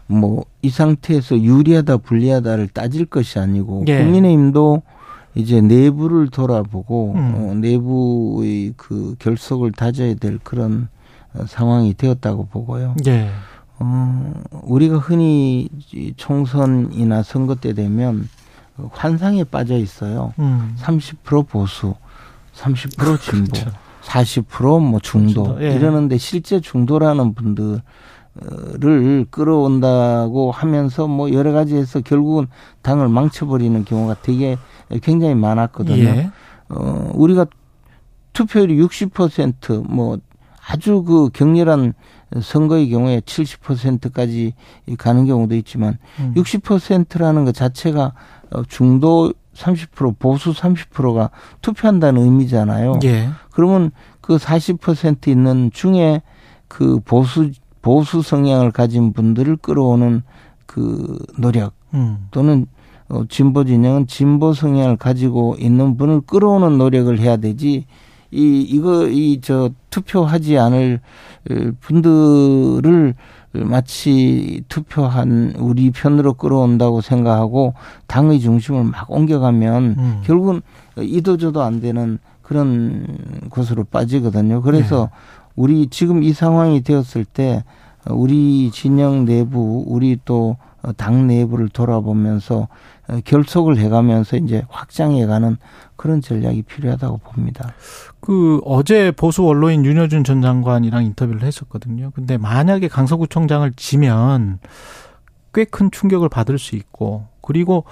뭐 이 상태에서 유리하다 불리하다를 따질 것이 아니고 예. 국민의힘도 이제 내부를 돌아보고 음. 어, 내부의 그 결속을 다져야 될 그런 어, 상황이 되었다고 보고요. 예. 어, 우리가 흔히 이 총선이나 선거 때 되면 그 환상에 빠져 있어요. 음. 30% 보수, 30% 진보, 그렇죠. 40%뭐 중도 중도, 예. 이러는데 실제 중도라는 분들을 끌어온다고 하면서 뭐 여러 가지에서 결국은 당을 망쳐버리는 경우가 되게 굉장히 많았거든요. 예. 어, 우리가 투표율이 60%뭐 아주 그 격렬한 선거의 경우에 70%까지 가는 경우도 있지만 음. 60%라는 것 자체가 어, 중도 30% 보수 30%가 투표한다는 의미잖아요. 예. 그러면 그 40% 있는 중에 그 보수 보수 성향을 가진 분들을 끌어오는 그 노력 음. 또는 어, 진보 진영은 진보 성향을 가지고 있는 분을 끌어오는 노력을 해야 되지. 이 이거 이 저 투표하지 않을 어, 분들을 마치 투표한 우리 편으로 끌어온다고 생각하고 당의 중심을 막 옮겨가면 음. 결국은 이도저도 안 되는 그런 곳으로 빠지거든요. 그래서 우리 지금 이 상황이 되었을 때 우리 진영 내부, 우리 또 당 내부를 돌아보면서 결속을 해가면서 이제 확장해가는 그런 전략이 필요하다고 봅니다. 그 어제 보수 언론인 윤여준 전 장관이랑 인터뷰를 했었거든요. 근데 만약에 강서구청장을 지면 꽤 큰 충격을 받을 수 있고 그리고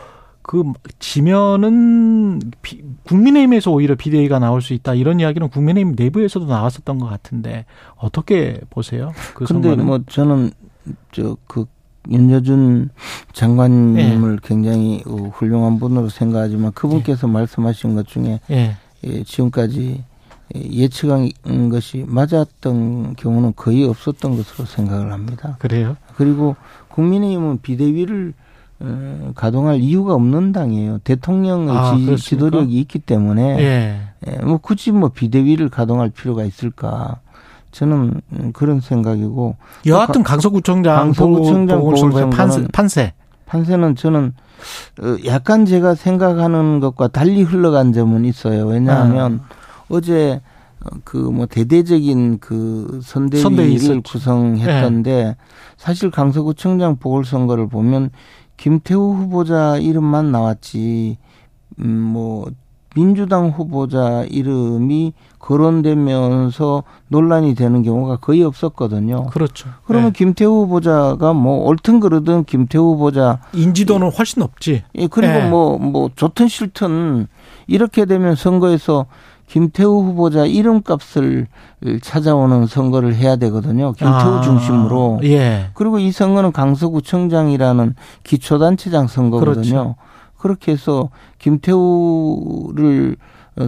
그 지면은 비- 국민의힘에서 오히려 비대위가 나올 수 있다 이런 이야기는 국민의힘 내부에서도 나왔었던 것 같은데 어떻게 보세요? 그 근데 선거는? 뭐 저는 저 그 윤여준 장관님을 굉장히 어, 훌륭한 분으로 생각하지만 그분께서 말씀하신 것 중에 예. 예, 지금까지 예측한 것이 맞았던 경우는 거의 없었던 것으로 생각을 합니다. 그래요? 그리고 국민의힘은 비대위를 어, 가동할 이유가 없는 당이에요. 대통령의 아, 지? 지도력이 있기 때문에 예. 예, 뭐 굳이 뭐 비대위를 가동할 필요가 있을까? 저는 음, 그런 생각이고 여하튼 강서구청장, 강서구청장 보궐선거의 판세. 판세는 저는 어, 약간 제가 생각하는 것과 달리 흘러간 점은 있어요. 왜냐하면 아. 어제 그 뭐 대대적인 그 선대위 선대위를 있었죠. 구성했던데 사실 강서구청장 보궐선거를 보면 김태우 후보자 이름만 나왔지 음뭐 민주당 후보자 이름이 거론되면서 논란이 되는 경우가 거의 없었거든요. 그렇죠. 그러면 예. 김태우 후보자가 뭐 옳든 그르든 김태우 후보자 인지도는 훨씬 높지. 예, 그리고 예. 뭐, 뭐, 좋든 싫든 이렇게 되면 선거에서 김태우 후보자 이름값을 찾아오는 선거를 해야 되거든요. 김태우 아, 중심으로. 예. 그리고 이 선거는 강서구청장이라는 기초단체장 선거거든요. 그렇죠. 그렇게 해서 김태우를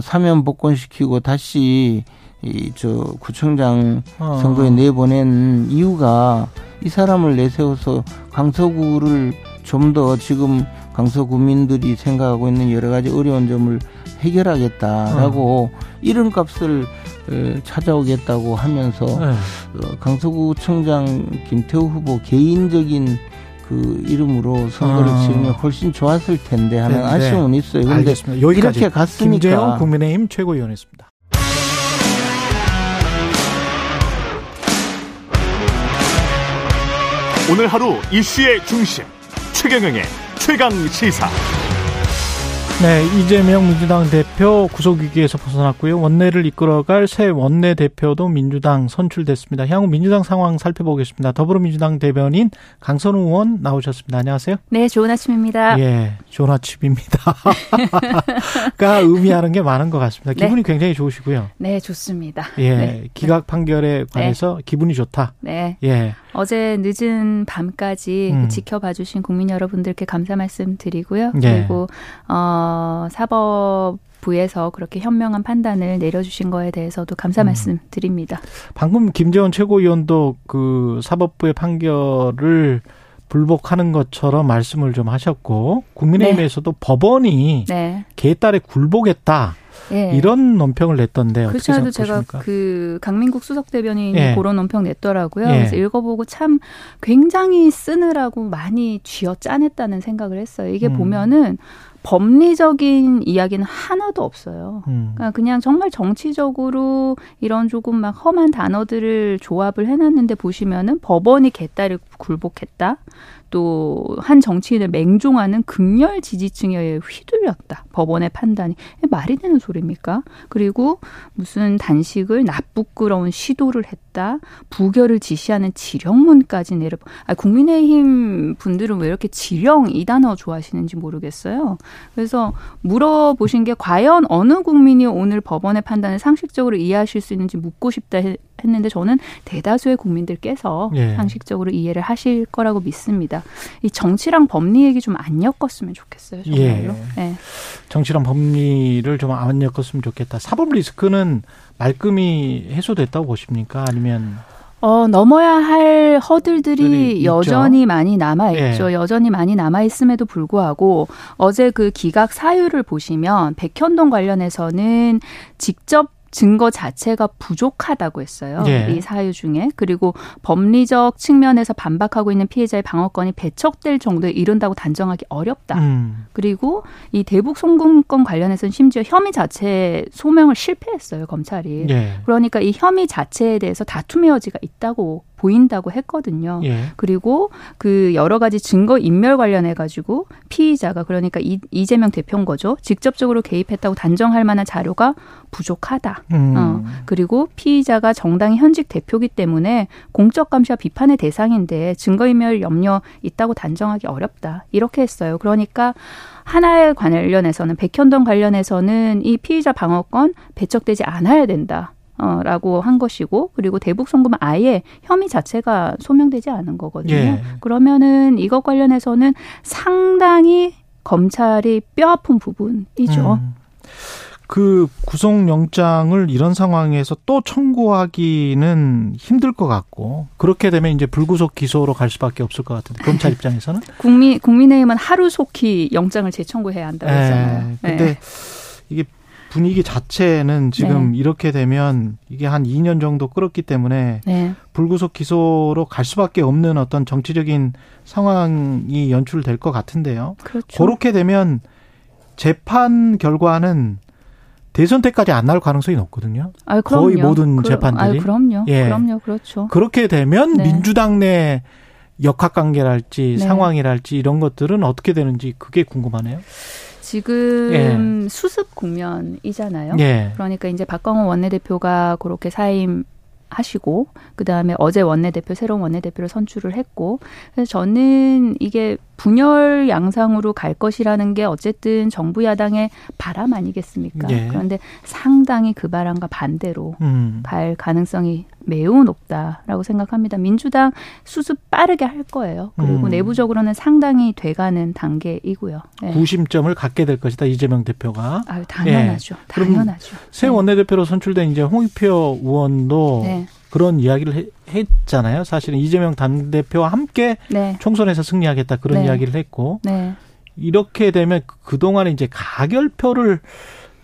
사면 복권시키고 다시 이 저 구청장 어. 선거에 내보낸 이유가 이 사람을 내세워서 강서구를 좀 더 지금 강서구민들이 생각하고 있는 여러 가지 어려운 점을 해결하겠다라고 이름값을 어, 찾아오겠다고 하면서 예. 어, 강서구청장 김태우 후보 개인적인 그 이름으로 선거를 아. 치르면 훨씬 좋았을 텐데 하는 네, 네. 아쉬움은 있어요. 그런데 이렇게 갔으니까 김재영 국민의힘 최고위원이었습니다. 오늘 하루 이슈의 중심 최경영의 최강 시사. 네, 이재명 민주당 대표 구속위기에서 벗어났고요. 원내를 이끌어갈 새 원내 대표도 민주당 선출됐습니다. 향후 민주당 상황 살펴보겠습니다. 더불어민주당 대변인 강선우 의원 나오셨습니다. 안녕하세요. 네, 좋은 아침입니다. 예, 좋은 아침입니다. 가 의미하는 게 많은 것 같습니다. 네. 기분이 굉장히 좋으시고요. 네, 좋습니다. 예, 네. 기각 판결에 관해서 기분이 좋다. 네. 예, 어제 늦은 밤까지 음. 지켜봐 주신 국민 여러분들께 감사 말씀 드리고요. 예. 그리고 어 사법 부에서 그렇게 현명한 판단을 내려주신 거에 대해서도 감사 음. 말씀 드립니다. 방금 김재원 최고위원도 그 사법부의 판결을 불복하는 것처럼 말씀을 좀 하셨고 국민의힘에서도 법원이 네. 개딸에 굴복했다 예. 이런 논평을 냈던데 그렇지 않아도 제가? 그 강민국 수석 대변인이 예. 그런 논평 냈더라고요. 예. 그래서 읽어보고 참 굉장히 쓰느라고 많이 쥐어 짜냈다는 생각을 했어요. 이게 음. 보면은 법리적인 이야기는 하나도 없어요. 음. 그러니까 그냥 정말 정치적으로 이런 조금 막 험한 단어들을 조합을 해놨는데 보시면은 법원이 개딸을 굴복했다. 또 한 정치인을 맹종하는 극렬 지지층에 의해 휘둘렸다. 법원의 판단이 말이 되는 소리입니까? 그리고 무슨 단식을 나쁘끄러운 시도를 했다. 부결을 지시하는 지령문까지 내려. 아, 국민의힘 분들은 왜 이렇게 지령 이 단어 좋아하시는지 모르겠어요. 그래서 물어보신 게 과연 어느 국민이 오늘 법원의 판단을 상식적으로 이해하실 수 있는지 묻고 싶다 해- 했는데 저는 대다수의 국민들께서 예. 상식적으로 이해를 하실 거라고 믿습니다. 이 정치랑 법리 얘기 좀 안 엮었으면 좋겠어요. 정말로. 예. 네. 정치랑 법리를 좀 안 엮었으면 좋겠다. 사법 리스크는 말끔히 해소됐다고 보십니까? 아니면 어, 넘어야 할 들이 허들들이 있죠. 여전히 많이 남아있죠. 예. 여전히 많이 남아있음에도 불구하고 어제 그 기각 사유를 보시면 백현동 관련해서는 직접 증거 자체가 부족하다고 했어요. 예. 이 사유 중에. 그리고 법리적 측면에서 반박하고 있는 피해자의 방어권이 배척될 정도에 이른다고 단정하기 어렵다. 음. 그리고 이 대북 송금권 관련해서는 심지어 혐의 자체 소명을 실패했어요, 검찰이. 예. 그러니까 이 혐의 자체에 대해서 다툼의 여지가 있다고 보인다고 했거든요. 예. 그리고 그 여러 가지 증거 인멸 관련해 가지고 피의자가 그러니까 이, 이재명 대표인 거죠. 직접적으로 개입했다고 단정할 만한 자료가 부족하다. 음. 어, 그리고 피의자가 정당의 현직 대표기 때문에 공적 감시와 비판의 대상인데 증거 인멸 염려 있다고 단정하기 어렵다. 이렇게 했어요. 그러니까 하나에 관련해서는 백현동 관련해서는 이 피의자 방어권 배척되지 않아야 된다. 어, 라고 한 것이고, 그리고 대북 송금은 아예 혐의 자체가 소명되지 않은 거거든요. 예. 그러면은 이것 관련해서는 상당히 검찰이 뼈아픈 부분이죠. 음. 그 구속영장을 이런 상황에서 또 청구하기는 힘들 것 같고 그렇게 되면 이제 불구속 기소로 갈 수밖에 없을 것 같은데 검찰 입장에서는 국민 국민의힘은 하루 속히 영장을 재청구해야 한다고 했잖아요. 예. 근데 네. 이게 분위기 자체는 지금 이렇게 되면 이게 한 2년 정도 끌었기 때문에 네. 불구속 기소로 갈 수밖에 없는 어떤 정치적인 상황이 연출될 것 같은데요. 그렇죠. 그렇게 되면 재판 결과는 대선 때까지 안 나올 가능성이 높거든요. 아유, 거의. 모든 그- 재판들이. 아유, 그럼요. 예. 그럼요. 그렇죠. 그렇게 되면 네. 민주당 내 역학 관계랄지 네. 상황이랄지 이런 것들은 어떻게 되는지 그게 궁금하네요. 지금 수습 국면이잖아요. 예. 그러니까 이제 박광호 원내대표가 그렇게 사임 하시고 그다음에 어제 원내대표 새로운 원내대표를 선출을 했고 그래서 저는 이게 분열 양상으로 갈 것이라는 게 어쨌든 정부 야당의 바람 아니겠습니까? 예. 그런데 상당히 그 바람과 반대로 음. 갈 가능성이 매우 높다라고 생각합니다. 민주당 수습 빠르게 할 거예요. 그리고 음. 내부적으로는 상당히 돼가는 단계이고요. 네. 구심점을 갖게 될 것이다 이재명 대표가 아유 당연하죠. 예. 당연하죠. 새 네. 원내대표로 선출된 이제 홍익표 의원도 네. 그런 이야기를 해- 했잖아요. 사실은 이재명 당대표와 함께 네. 총선에서 승리하겠다 그런 네. 이야기를 했고 네. 이렇게 되면 그동안에 이제 가결표를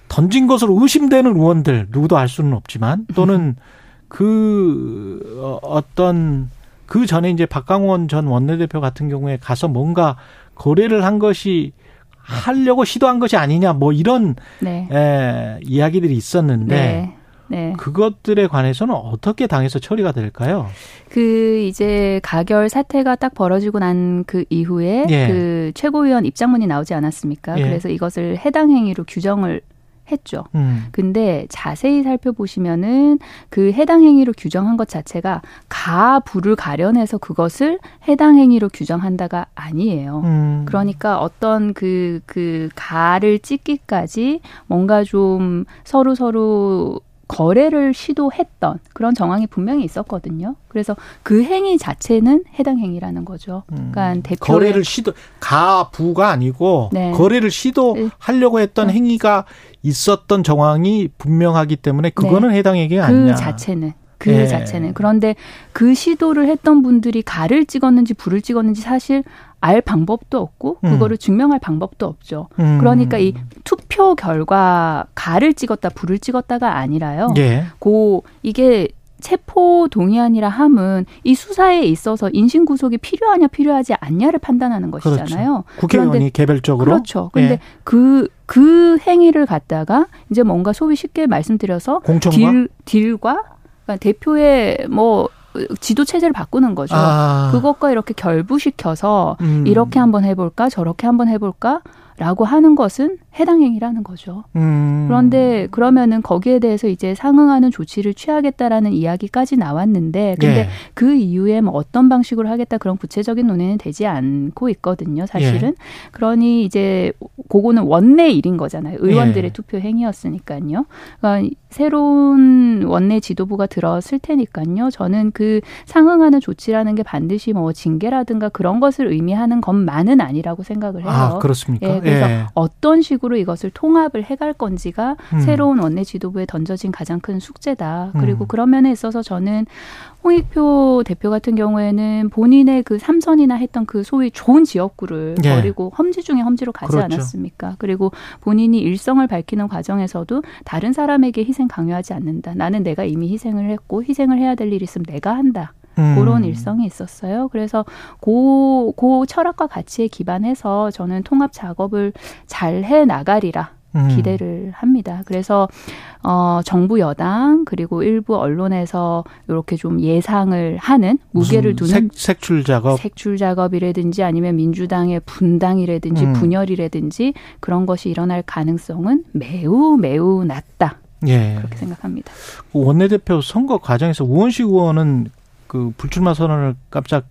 던진 것으로 의심되는 의원들 누구도 알 수는 없지만 또는 그 어, 어떤 그 전에 이제 박강원 전 원내대표 같은 경우에 가서 뭔가 거래를 한 것이 하려고 시도한 것이 아니냐 뭐 이런 네. 에, 이야기들이 있었는데 네. 네. 그것들에 관해서는 어떻게 당에서 처리가 될까요? 그 이제 가결 사태가 딱 벌어지고 난 그 이후에 예. 그 최고위원 입장문이 나오지 않았습니까? 예. 그래서 이것을 해당 행위로 규정을 했죠. 음. 근데 자세히 살펴보시면은 그 해당 행위로 규정한 것 자체가 가 부를 가려내서 그것을 해당 행위로 규정한다가 아니에요. 음. 그러니까 어떤 그, 그, 가를 찍기까지 뭔가 좀 서로 서로 거래를 시도했던 그런 정황이 분명히 있었거든요. 그래서 그 행위 자체는 해당 행위라는 거죠. 그러니까 대표 음. 거래를 시도 가부가 아니고 네. 거래를 시도하려고 했던 네. 행위가 있었던 정황이 분명하기 때문에 그거는 해당 행위가 그 아니냐. 자체는 그 예. 자체는 그런데 그 시도를 했던 분들이 가를 찍었는지 불을 찍었는지 사실 알 방법도 없고 음. 그거를 증명할 방법도 없죠. 음. 그러니까 이 투표 결과 가를 찍었다 불을 찍었다가 아니라요. 예. 고 이게 체포 동의안이라 함은 이 수사에 있어서 인신 구속이 필요하냐 필요하지 않냐를 판단하는 것이잖아요. 국회의원이 그런데 개별적으로 그렇죠. 근데 예. 그, 그 행위를 갖다가 이제 뭔가 소위 쉽게 말씀드려서 공천과 딜, 딜과 그러니까 대표의 뭐 지도 체제를 바꾸는 거죠. 아. 그것과 이렇게 결부시켜서 음. 이렇게 한번 해볼까 저렇게 한번 해볼까 라고 하는 것은 해당 행위라는 거죠. 음. 그런데 그러면은 거기에 대해서 이제 상응하는 조치를 취하겠다라는 이야기까지 나왔는데 근데 예. 그 이후에 뭐 어떤 방식으로 하겠다 그런 구체적인 논의는 되지 않고 있거든요, 사실은. 예. 그러니 이제 그거는 원내 일인 거잖아요. 의원들의 예. 투표 행위였으니까요. 그러니까 새로운 원내 지도부가 들어설 테니까요. 저는 그 상응하는 조치라는 게 반드시 뭐 징계라든가 그런 것을 의미하는 것만은 아니라고 생각을 해요. 아 그렇습니까? 예, 그래서 예. 어떤 식으로 이것을 통합을 해갈 건지가 음. 새로운 원내 지도부에 던져진 가장 큰 숙제다. 그리고 음. 그런 면에 있어서 저는 홍익표 대표 같은 경우에는 본인의 그 삼선이나 했던 그 소위 좋은 지역구를 예. 버리고 험지 중에 험지로 가지 그렇죠. 않았습니까? 그리고 본인이 일성을 밝히는 과정에서도 다른 사람에게 희생 강요하지 않는다. 나는 내가 이미 희생을 했고 희생을 해야 될일 있으면 내가 한다. 음. 그런 일성이 있었어요. 그래서 고, 고 철학과 가치에 기반해서 저는 통합 작업을 잘 해 나가리라 음. 기대를 합니다. 그래서 어 정부 여당 그리고 일부 언론에서 이렇게 좀 예상을 하는 무게를 두는 색, 색출 작업. 색출 작업이라든지 아니면 민주당의 분당이라든지 음. 분열이라든지 그런 것이 일어날 가능성은 매우 매우 낮다. 예. 그렇게 생각합니다. 원내대표 선거 과정에서 우원식 의원은 그 불출마 선언을 깜짝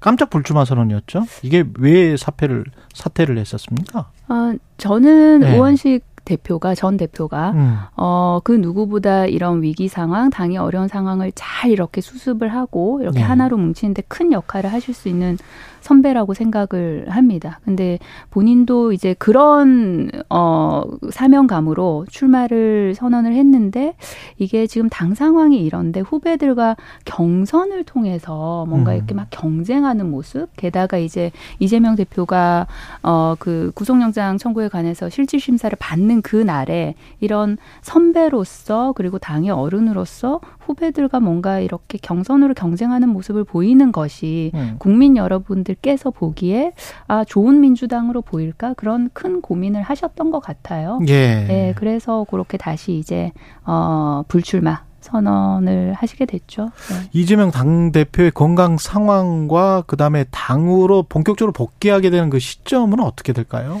깜짝 불출마 선언이었죠. 이게 왜 사퇴를 사퇴를 했었습니까? 아, 저는 네. 우원식 대표가 전 대표가 음. 어, 그 누구보다 이런 위기 상황, 당의 어려운 상황을 잘 이렇게 수습을 하고 이렇게 네. 하나로 뭉치는데 큰 역할을 하실 수 있는 선배라고 생각을 합니다. 근데 본인도 이제 그런 어 사명감으로 출마를 선언을 했는데 이게 지금 당 상황이 이런데 후배들과 경선을 통해서 뭔가 음. 이렇게 막 경쟁하는 모습 게다가 이제 이재명 대표가 어 그 구속영장 청구에 관해서 실질 심사를 받는 그 날에 이런 선배로서 그리고 당의 어른으로서 후배들과 뭔가 이렇게 경선으로 경쟁하는 모습을 보이는 것이 음. 국민 여러분들께서 보기에 아 좋은 민주당으로 보일까 그런 큰 고민을 하셨던 것 같아요. 예. 네, 그래서 그렇게 다시 이제 어 불출마 선언을 하시게 됐죠. 네. 이재명 당 대표의 건강 상황과 그다음에 당으로 본격적으로 복귀하게 되는 그 시점은 어떻게 될까요?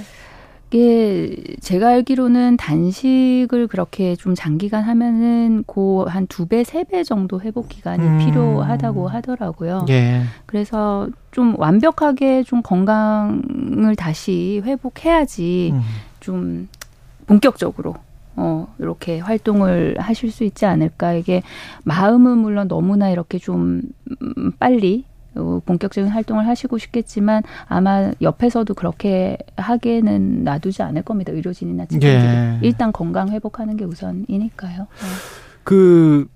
이게 제가 알기로는 단식을 그렇게 좀 장기간 하면은 고한 두 배, 세 배 정도 회복 기간이 음. 필요하다고 하더라고요. 예. 그래서 좀 완벽하게 좀 건강을 다시 회복해야지 음. 좀 본격적으로 어 이렇게 활동을 하실 수 있지 않을까 이게 마음은 물론 너무나 이렇게 좀 음, 빨리 어, 본격적인 활동을 하시고 싶겠지만 아마 옆에서도 그렇게 하게는 놔두지 않을 겁니다 의료진이나 직원들이 예. 일단 건강 회복하는 게 우선이니까요. 네. 그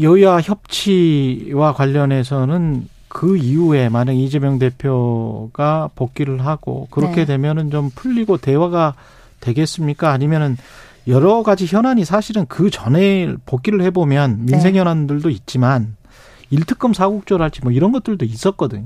여야 협치와 관련해서는 그 이후에 만약 이재명 대표가 복귀를 하고 그렇게 네. 되면은 좀 풀리고 대화가 되겠습니까? 아니면은 여러 가지 현안이 사실은 그 전에 복귀를 해보면 민생 네. 현안들도 있지만 일특검 사국조랄지 뭐 이런 것들도 있었거든요.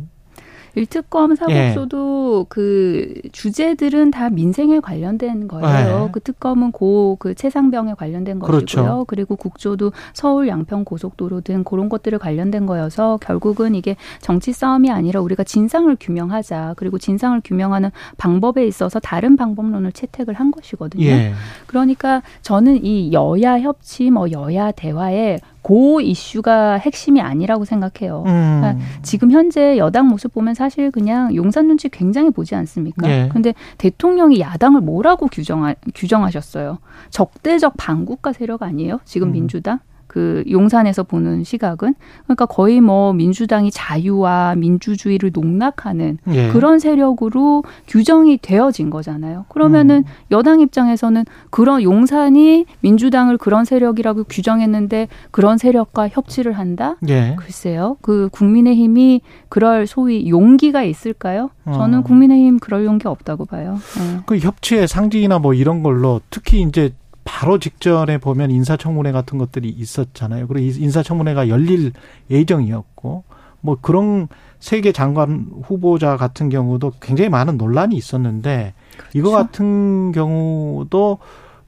일특검 사법소도 예. 그 주제들은 다 민생에 관련된 거예요. 예. 그 특검은 고 그 최상병에 관련된 것이고요. 그렇죠. 그리고 국조도 서울 양평 고속도로 등 그런 것들을 관련된 거여서 결국은 이게 정치 싸움이 아니라 우리가 진상을 규명하자. 그리고 진상을 규명하는 방법에 있어서 다른 방법론을 채택을 한 것이거든요. 예. 그러니까 저는 이 여야 협치, 뭐 여야 대화에 고 이슈가 핵심이 아니라고 생각해요. 음. 그러니까 지금 현재 여당 모습 보면 사실 그냥 용산 눈치 굉장히 보지 않습니까? 예. 근데 대통령이 야당을 뭐라고 규정하, 규정하셨어요? 적대적 반국가 세력 아니에요? 지금 음. 민주당? 그 용산에서 보는 시각은 그러니까 거의 뭐 민주당이 자유와 민주주의를 농락하는 예. 그런 세력으로 규정이 되어진 거잖아요. 그러면은 음. 여당 입장에서는 그런 용산이 민주당을 그런 세력이라고 규정했는데 그런 세력과 협치를 한다? 예. 글쎄요. 그 국민의힘이 그럴 소위 용기가 있을까요? 저는 어. 국민의힘 그럴 용기 없다고 봐요. 네. 그 협치의 상징이나 뭐 이런 걸로 특히 이제 바로 직전에 보면 인사청문회 같은 것들이 있었잖아요. 그리고 인사청문회가 열릴 예정이었고 뭐 그런 세계 장관 후보자 같은 경우도 굉장히 많은 논란이 있었는데 그렇죠. 이거 같은 경우도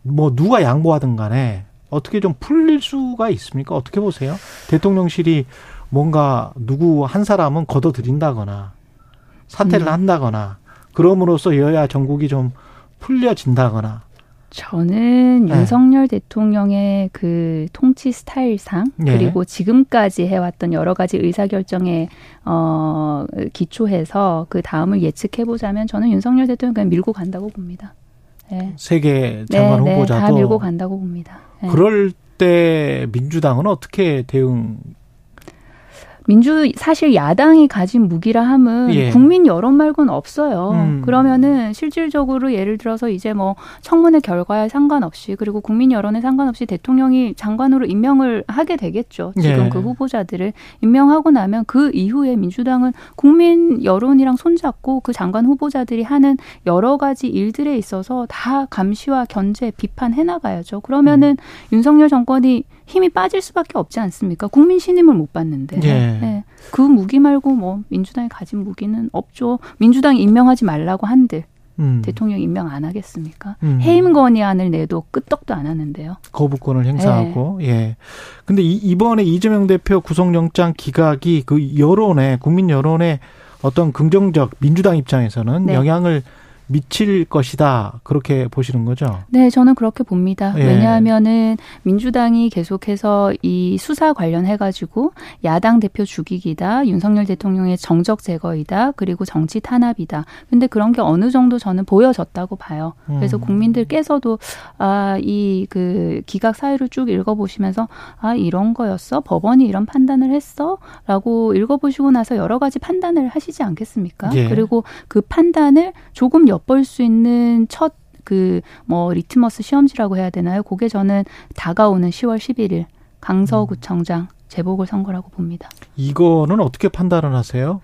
뭐 누가 양보하든 간에 어떻게 좀 풀릴 수가 있습니까? 어떻게 보세요? 대통령실이 뭔가 누구 한 사람은 걷어들인다거나 사퇴를 음. 한다거나 그럼으로써 여야 정국이 좀 풀려진다거나 저는 네. 윤석열 대통령의 그 통치 스타일상 네. 그리고 지금까지 해왔던 여러 가지 의사결정에 어 기초해서 그 다음을 예측해 보자면 저는 윤석열 대통령 그냥 밀고 간다고 봅니다. 네. 세계 장관 네, 후보자도 다 밀고 간다고 봅니다. 네. 그럴 때 민주당은 어떻게 대응 민주 사실 야당이 가진 무기라 함은 예. 국민 여론 말고는 없어요. 음. 그러면은 실질적으로 예를 들어서 이제 뭐 청문회 결과에 상관없이 그리고 국민 여론에 상관없이 대통령이 장관으로 임명을 하게 되겠죠. 지금 예. 그 후보자들을 임명하고 나면 그 이후에 민주당은 국민 여론이랑 손잡고 그 장관 후보자들이 하는 여러 가지 일들에 있어서 다 감시와 견제, 비판해 나가야죠. 그러면은 음. 윤석열 정권이 힘이 빠질 수밖에 없지 않습니까? 국민 신임을 못 받는데. 예. 네. 그 무기 말고 뭐 민주당이 가진 무기는 없죠. 민주당이 임명하지 말라고 한들 음. 대통령 임명 안 하겠습니까? 음. 해임 건의안을 내도 끄떡도 안 하는데요. 거부권을 행사하고 네. 예. 근데 이, 이번에 이재명 대표 구속영장 기각이 그 여론에 국민 여론에 어떤 긍정적 민주당 입장에서는 네. 영향을 미칠 것이다 그렇게 보시는 거죠? 네, 저는 그렇게 봅니다. 예. 왜냐하면은 민주당이 계속해서 이 수사 관련해 가지고 야당 대표 죽이기다, 윤석열 대통령의 정적 제거이다, 그리고 정치 탄압이다. 근데 그런 게 어느 정도 저는 보여졌다고 봐요. 그래서 음. 국민들께서도 아이 그 기각 사유를 쭉 읽어보시면서 아 이런 거였어, 법원이 이런 판단을 했어라고 읽어보시고 나서 여러 가지 판단을 하시지 않겠습니까? 예. 그리고 그 판단을 조금 엿볼 수 있는 첫 그 뭐 리트머스 시험지라고 해야 되나요? 그게 저는 다가오는 10월 11일 강서구청장 재보궐 선거라고 봅니다. 이거는 어떻게 판단을 하세요?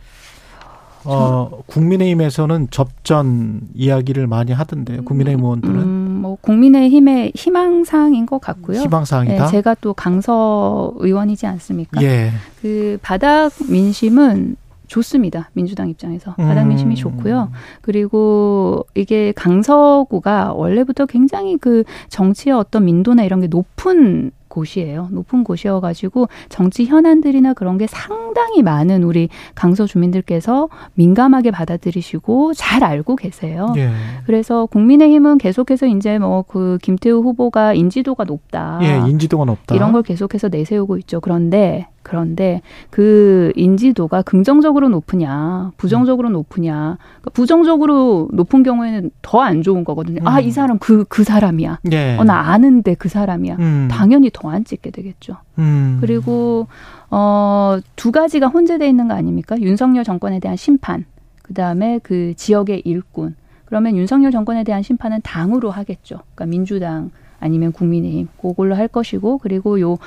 어, 국민의힘에서는 접전 이야기를 많이 하던데요. 국민의힘 의원들은. 음, 뭐 국민의힘의 희망사항인 것 같고요. 희망사항이다. 네, 제가 또 강서 의원이지 않습니까? 예. 그 바닥 민심은 좋습니다. 민주당 입장에서 바닥 민심이 음. 좋고요. 그리고 이게 강서구가 원래부터 굉장히 그 정치의 어떤 민도나 이런 게 높은 곳이에요. 높은 곳이어가지고 정치 현안들이나 그런 게 상당히 많은 우리 강서 주민들께서 민감하게 받아들이시고 잘 알고 계세요. 예. 그래서 국민의힘은 계속해서 이제 뭐 그 김태우 후보가 인지도가 높다. 예, 인지도가 높다. 이런 걸 계속해서 내세우고 있죠. 그런데 그런데 그 인지도가 긍정적으로 높으냐, 부정적으로 높으냐. 그러니까 부정적으로 높은 경우에는 더 안 좋은 거거든요. 음. 아, 이 사람 그, 그 사람이야. 네. 어, 나 아는데 그 사람이야. 음. 당연히 더안 찍게 되겠죠. 음. 그리고, 어, 두 가지가 혼재되어 있는 거 아닙니까? 윤석열 정권에 대한 심판, 그 다음에 그 지역의 일꾼. 그러면 윤석열 정권에 대한 심판은 당으로 하겠죠. 그러니까 민주당 아니면 국민의힘 그걸로 할 것이고 그리고 요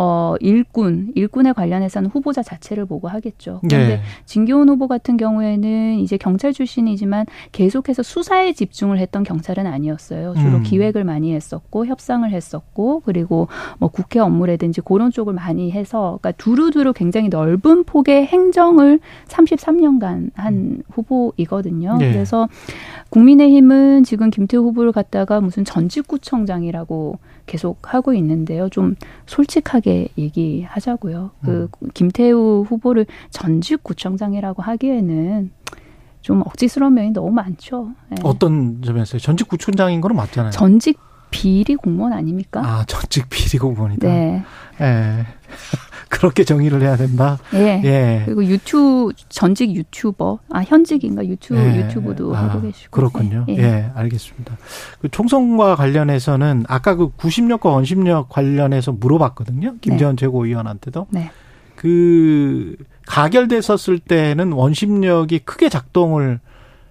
어, 일꾼, 일꾼에 관련해서는 후보자 자체를 보고 하겠죠. 예. 그런데 진교훈 후보 같은 경우에는 이제 경찰 출신이지만 계속해서 수사에 집중을 했던 경찰은 아니었어요. 주로 음. 기획을 많이 했었고 협상을 했었고 그리고 뭐 국회 업무라든지 그런 쪽을 많이 해서 그러니까 두루두루 굉장히 넓은 폭의 행정을 33년간 한 후보이거든요. 예. 그래서 국민의힘은 지금 김태우 후보를 갖다가 무슨 전직구청장이라고 계속 하고 있는데요. 좀 솔직하게 얘기하자고요. 그 김태우 후보를 전직 구청장이라고 하기에는 좀 억지스러운 면이 너무 많죠. 예. 어떤 점에서요? 전직 구청장인 거는 맞잖아요. 전직 비리 공무원 아닙니까? 아, 전직 비리 공무원이다. 네. 예. 그렇게 정의를 해야 된다. 예. 예. 그리고 유튜 전직 유튜버 아 현직인가 유튜 예. 유튜브도 아, 하고 계시고 그렇군요. 예. 예, 알겠습니다. 그 총선과 관련해서는 아까 그 구심력과 원심력 관련해서 물어봤거든요. 김재원 최고위원한테도. 네. 그 가결됐었을 때는 원심력이 크게 작동을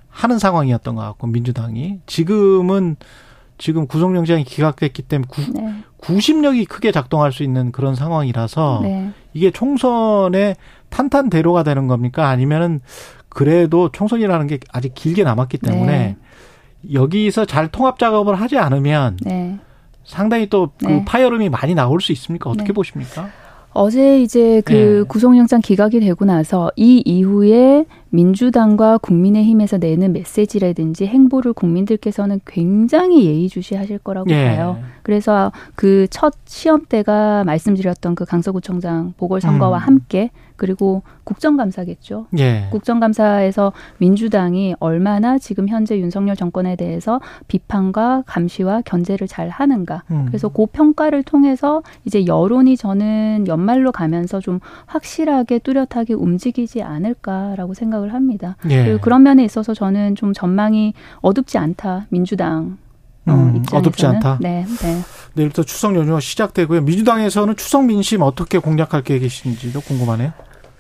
하는 상황이었던 것 같고 민주당이 지금은 지금 구속영장이 기각됐기 때문에 구, 네. 구심력이 크게 작동할 수 있는 그런 상황이라서 네. 이게 총선의 탄탄대로가 되는 겁니까? 아니면은 그래도 총선이라는 게 아직 길게 남았기 때문에 여기서 잘 통합 작업을 하지 않으면 네. 상당히 또그 네. 파열음이 많이 나올 수 있습니까? 어떻게 네. 보십니까? 어제 이제 그 네. 구속영장 기각이 되고 나서 이 이후에 민주당과 국민의힘에서 내는 메시지라든지 행보를 국민들께서는 굉장히 예의주시하실 거라고 예. 봐요. 그래서 그 첫 시험 때가 말씀드렸던 그 강서구청장 보궐선거와 음. 함께 그리고 국정감사겠죠. 예. 국정감사에서 민주당이 얼마나 지금 현재 윤석열 정권에 대해서 비판과 감시와 견제를 잘 하는가. 음. 그래서 그 평가를 통해서 이제 여론이 저는 연말로 가면서 좀 확실하게 뚜렷하게 움직이지 않을까라고 생각을 합니다. 예. 그리고 그런 면에 있어서 저는 좀 전망이 어둡지 않다. 민주당 어, 음, 입장에서는. 어둡지 않다. 네, 네. 내일부터 추석 연휴가 시작되고요. 민주당에서는 추석 민심 어떻게 공략할 계획이신지도 궁금하네요.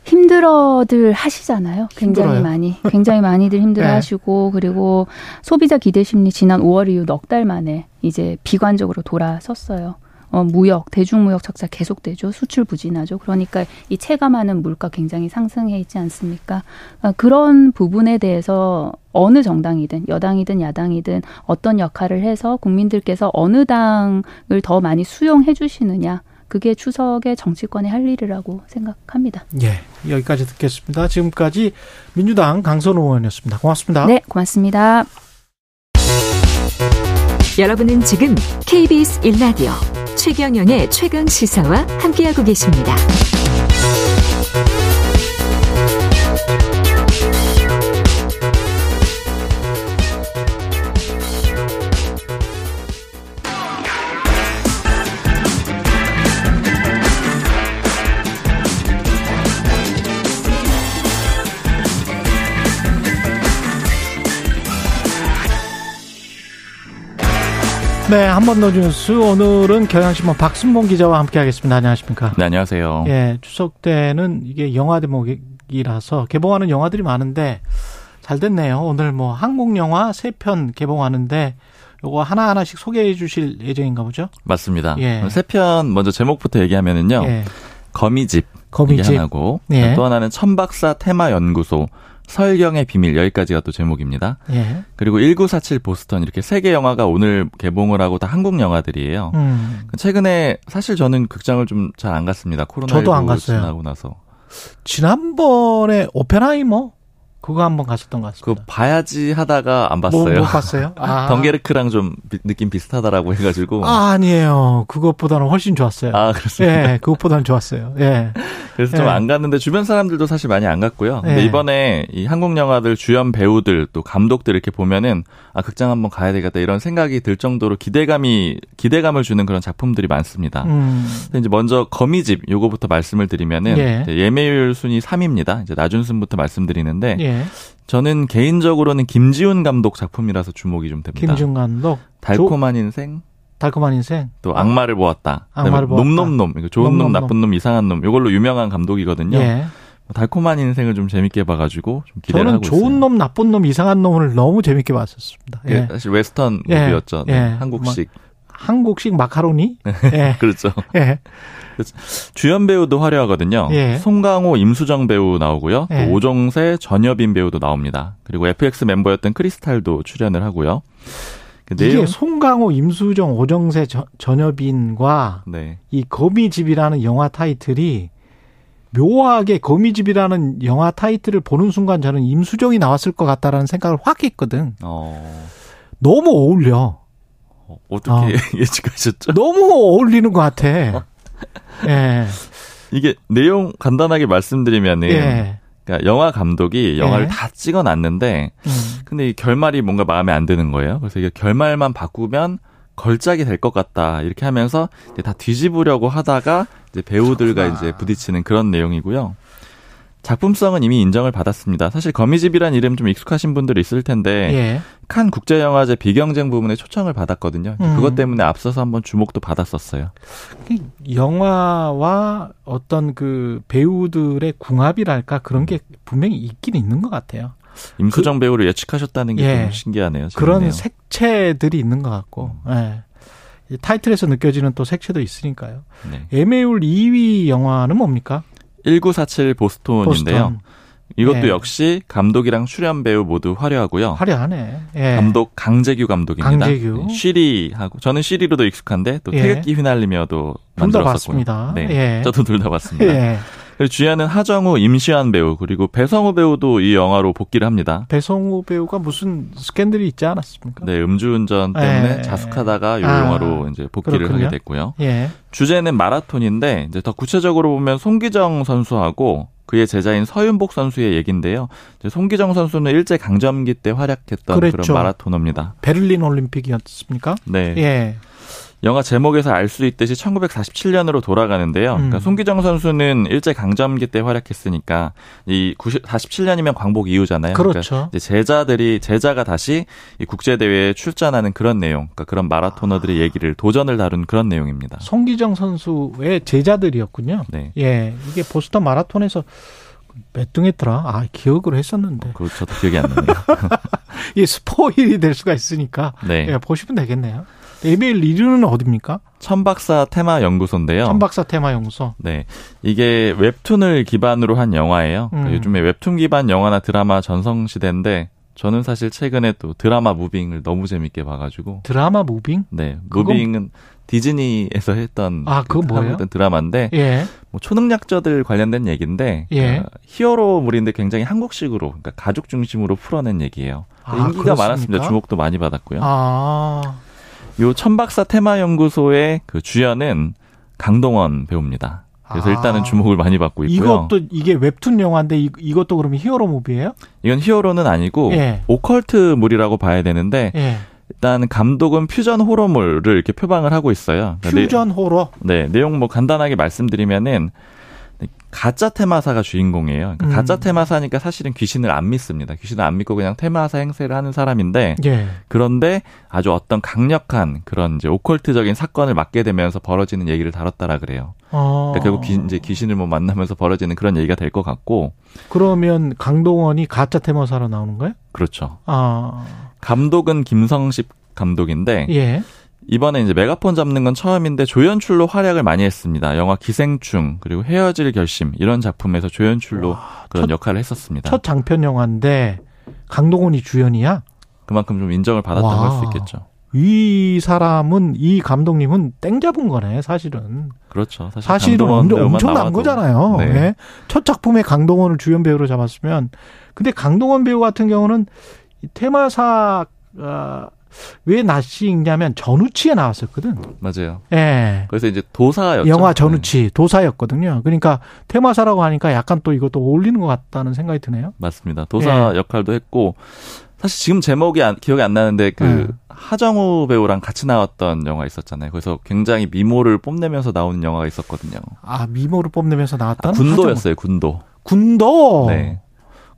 힘들어들 하시잖아요. 굉장히 힘들어요. 많이. 굉장히 많이들 힘들어 네. 하시고, 그리고 소비자 기대 심리 지난 5월 이후 넉 달 만에 이제 비관적으로 돌아섰어요. 어, 무역, 대중무역 적자 계속되죠. 수출 부진하죠. 그러니까 이 체감하는 물가 굉장히 상승해 있지 않습니까? 아, 그런 부분에 대해서 어느 정당이든 여당이든 야당이든 어떤 역할을 해서 국민들께서 어느 당을 더 많이 수용해 주시느냐. 그게 추석의 정치권의 할 일이라고 생각합니다. 예. 여기까지 듣겠습니다. 지금까지 민주당 강선호 의원이었습니다. 고맙습니다. 네, 고맙습니다. 여러분은 지금 KBS 1라디오 최경영의 최강 시사와 함께하고 계십니다. 네, 한 번 더 뉴스. 오늘은 경향신문 박순봉 기자와 함께 하겠습니다. 안녕하십니까? 네, 안녕하세요. 예, 추석 때는 이게 영화 대목이라서 개봉하는 영화들이 많은데 잘 됐네요. 오늘 뭐 한국 영화 세 편 개봉하는데 요거 하나하나씩 소개해 주실 예정인가 보죠? 맞습니다. 예. 세편 먼저 제목부터 얘기하면은요. 예. 거미집 거미집. 하나고 예. 또 하나는 천박사 테마 연구소 설경의 비밀 여기까지가 또 제목입니다. 예. 그리고 1947 보스턴 이렇게 세 개 영화가 오늘 개봉을 하고 다 한국 영화들이에요. 음. 최근에 사실 저는 극장을 좀 잘 안 갔습니다. 코로나 저도 안 갔어요. 지나고 나서 지난번에 오펜하이머 그거 한번 갔었던 것그 같습니다. 봐야지 하다가 안 뭐, 봤어요. 못 봤어요? 아. 덩게르크랑 좀 비- 느낌 비슷하다라고 해가지고 아, 아니에요. 그것보다는 훨씬 좋았어요. 아, 그렇습니다. 예, 그것보다는 좋았어요. 예. 그래서 예. 좀안 갔는데 주변 사람들도 사실 많이 안 갔고요. 근데 예. 이번에 이 한국 영화들 주연 배우들 또 감독들 이렇게 보면은 아 극장 한번 가야 되겠다 이런 생각이 들 정도로 기대감이 기대감을 주는 그런 작품들이 많습니다. 음. 근데 이제 먼저 거미집 요거부터 말씀을 드리면은 예. 예매율 순위 3위입니다. 이제 나준순부터 말씀드리는데 예. 저는 개인적으로는 김지운 감독 작품이라서 주목이 좀 됩니다. 김지운 감독. 달콤한 인생 달콤한 인생. 또 악마를 보았다. 악마를 보았다. 놈놈놈 이거 좋은 놈, 놈놈 놈. 나쁜 놈, 이상한 놈 이걸로 유명한 감독이거든요. 예. 달콤한 인생을 좀 재밌게 봐가지고 좀 기대를 저는 하고 좋은 있어요. 놈, 나쁜 놈, 이상한 놈을 너무 재밌게 봤었습니다. 예, 예. 사실 western 예, movie였죠. 네, 예. 한국식. 한국식 마카로니? 예. 그렇죠. 예. 주연 배우도 화려하거든요. 예. 송강호, 임수정 배우 나오고요. 예. 또 오정세, 전여빈 배우도 나옵니다. 그리고 FX 멤버였던 크리스탈도 출연을 하고요. 그 이게 송강호, 임수정, 오정세, 저- 전여빈과 네. 이 거미집이라는 영화 타이틀이 묘하게 거미집이라는 영화 타이틀을 보는 순간 저는 임수정이 나왔을 것 같다라는 생각을 확 했거든. 어, 너무 어울려. 어, 어떻게 어. 예측하셨죠? 너무 어울리는 것 같아. 예. 이게 내용 간단하게 말씀드리면은 예. 그러니까 영화 감독이 영화를 예. 다 찍어놨는데 음. 근데 이 결말이 뭔가 마음에 안 드는 거예요. 그래서 이게 결말만 바꾸면 걸작이 될 것 같다 이렇게 하면서 다 뒤집으려고 하다가 이제 배우들과 그렇구나. 이제 부딪히는 그런 내용이고요. 작품성은 이미 인정을 받았습니다. 사실 거미집이란 이름 좀 익숙하신 분들 있을 텐데 예. 칸 국제영화제 비경쟁 부분에 초청을 받았거든요. 음. 그것 때문에 앞서서 한번 주목도 받았었어요. 영화와 어떤 그 배우들의 궁합이랄까 그런 게 분명히 있긴 있는 것 같아요. 임수정 배우를 예측하셨다는 게좀그 예. 신기하네요. 그런 재밌네요. 색채들이 있는 것 같고, 예. 이 타이틀에서 느껴지는 또 색채도 있으니까요. 네. 에메울 2위 영화는 뭡니까? 1947 보스톤인데요. 보스턴. 이것도 예. 역시 감독이랑 출연 배우 모두 화려하고요. 화려하네. 예. 감독 강재규 감독입니다. 강재규. 네, 쉬리하고 저는 쉬리로도 익숙한데 또 예. 태극기 휘날리며도 만들었었고요. 네, 예. 저도 둘 다 봤습니다. 주연은 하정우, 임시완 배우 그리고 배성우 배우도 이 영화로 복귀를 합니다. 배성우 배우가 무슨 스캔들이 있지 않았습니까? 네, 음주운전 때문에 예. 자숙하다가 이 아, 영화로 이제 복귀를 그렇군요. 하게 됐고요. 예. 주제는 마라톤인데 이제 더 구체적으로 보면 송기정 선수하고 그의 제자인 서윤복 선수의 얘긴데요. 이제 송기정 선수는 일제 강점기 때 활약했던 그 그랬죠. 런 마라토너입니다. 베를린 올림픽이었습니까? 네. 예. 영화 제목에서 알 수 있듯이 1947년으로 돌아가는데요. 그러니까 음. 송기정 선수는 일제 강점기 때 활약했으니까 이 90, 47년이면 광복 이후잖아요. 그러니까 그렇죠. 이제 제자들이 제자가 다시 이 국제 대회에 출전하는 그런 내용, 그러니까 그런 마라토너들의 얘기를 도전을 다룬 그런 내용입니다. 송기정 선수의 제자들이었군요. 네. 예. 이게 보스턴 마라톤에서 몇 등 했더라? 아, 기억을 했었는데. 그거 저도 기억이 안 나네요. 이게 스포일이 될 수가 있으니까. 네. 예, 보시면 되겠네요. 에밀 리르는 어딥니까? 천박사 테마 연구소인데요. 천박사 퇴마 연구소. 네. 이게 웹툰을 기반으로 한 영화예요. 그러니까 음. 요즘에 웹툰 기반 영화나 드라마 전성 시대인데 저는 사실 최근에 또 드라마 무빙을 너무 재밌게 봐가지고 드라마 무빙? 네 그건- 무빙은 디즈니에서 했던 아, 그거 그 뭐예요? 드라마인데 예. 뭐 초능력자들 관련된 얘기인데 예. 그러니까 히어로물인데 굉장히 한국식으로 그러니까 가족 중심으로 풀어낸 얘기예요. 아, 인기가 그렇습니까? 많았습니다. 주목도 많이 받았고요. 아. 요 천박사 테마 연구소의 그 주연은 강동원 배우입니다. 그래서 아. 일단은 주목을 많이 받고 있고요. 이것도 이게 웹툰 영화인데 이, 이것도 그러면 히어로 무비예요? 이건 히어로는 아니고 예. 오컬트물이라고 봐야 되는데 예. 일단 감독은 퓨전 호러물을 이렇게 표방을 하고 있어요. 그러니까 퓨전 호러. 네, 네, 내용 뭐 간단하게 말씀드리면은 가짜 테마사가 주인공이에요. 그러니까 음. 가짜 테마사니까 사실은 귀신을 안 믿습니다. 귀신을 안 믿고 그냥 테마사 행세를 하는 사람인데 예. 그런데 아주 어떤 강력한 그런 이제 오컬트적인 사건을 맡게 되면서 벌어지는 얘기를 다뤘다라 그래요. 어. 그러니까 결국 귀, 이제 귀신을 뭐 만나면서 벌어지는 그런 얘기가 될 것 같고 그러면 강동원이 가짜 테마사로 나오는 거예요? 그렇죠. 아. 감독은 김성식 감독인데 예. 이번에 이제 메가폰 잡는 건 처음인데 조연출로 활약을 많이 했습니다. 영화 기생충 그리고 헤어질 결심 이런 작품에서 조연출로 그런 첫- 역할을 했었습니다. 첫 장편 영화인데 강동원이 주연이야? 그만큼 좀 인정을 받았다고 와. 할수 있겠죠. 이 사람은 이 감독님은 땡 잡은 거네 사실은 그렇죠. 사실 엄청, 배우만 엄청난. 거잖아요. 네. 예. 첫 작품에 강동원을 주연 배우로 잡았으면 근데 강동원 배우 같은 경우는 이 테마사 아, 왜 낯이 익냐면 전우치에 나왔었거든. 맞아요. 예. 그래서 이제 도사였죠. 영화 네. 전우치 도사였거든요. 그러니까 테마사라고 하니까 약간 또 이것도 어울리는 것 같다는 생각이 드네요. 맞습니다. 도사 예. 역할도 했고 사실 지금 제목이 안- 기억이 안 나는데 그 음. 하정우 배우랑 같이 나왔던 영화 있었잖아요. 그래서 굉장히 미모를 뽐내면서 나오는 영화가 있었거든요. 아 미모를 뽐내면서 아, 나왔던 군도였어요. 군도. 군도. 네.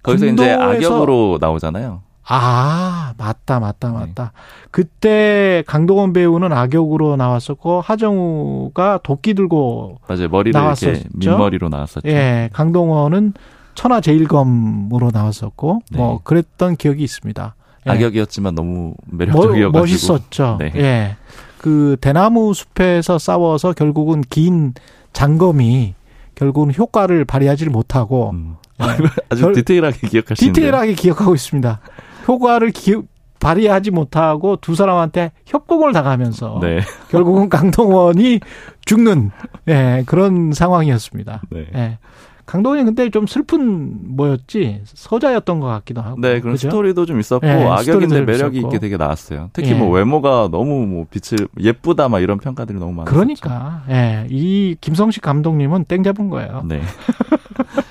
거기서 이제 군도에서- 악역으로 나오잖아요. 아, 맞다, 네. 맞다, 맞다. 그때 강동원 배우는 악역으로 나왔었고, 하정우가 도끼 들고, 맞아요. 머리를 나왔었죠? 이렇게 민머리로 나왔었죠. 예, 강동원은 천하 제일검으로 나왔었고, 네. 뭐, 그랬던 기억이 있습니다. 예. 악역이었지만 너무 멋- 매력적이어가지고 멋있었죠. 네. 예. 그 대나무 숲에서 싸워서 결국은 긴 장검이 결국은 효과를 발휘하지를 못하고 음. 네. 아주 결- 디테일하게 기억하시는데. 디테일하게 기억하고 있습니다. 효과를 기, 발휘하지 못하고 두 사람한테 협공을 당하면서 네. 결국은 강동원이 죽는 예, 그런 상황이었습니다. 네. 예. 강동원이 근데 좀 슬픈 뭐였지 서자였던 것 같기도 하고. 네, 그런 그죠? 스토리도 좀 있었고 네, 스토리도 악역인데 좀 매력이 있었고. 있게 되게 나왔어요. 특히 예. 뭐 외모가 너무 뭐 빛을 예쁘다 막 이런 평가들이 너무 많았죠. 그러니까 예, 이 김성식 감독님은 땡 잡은 거예요. 네.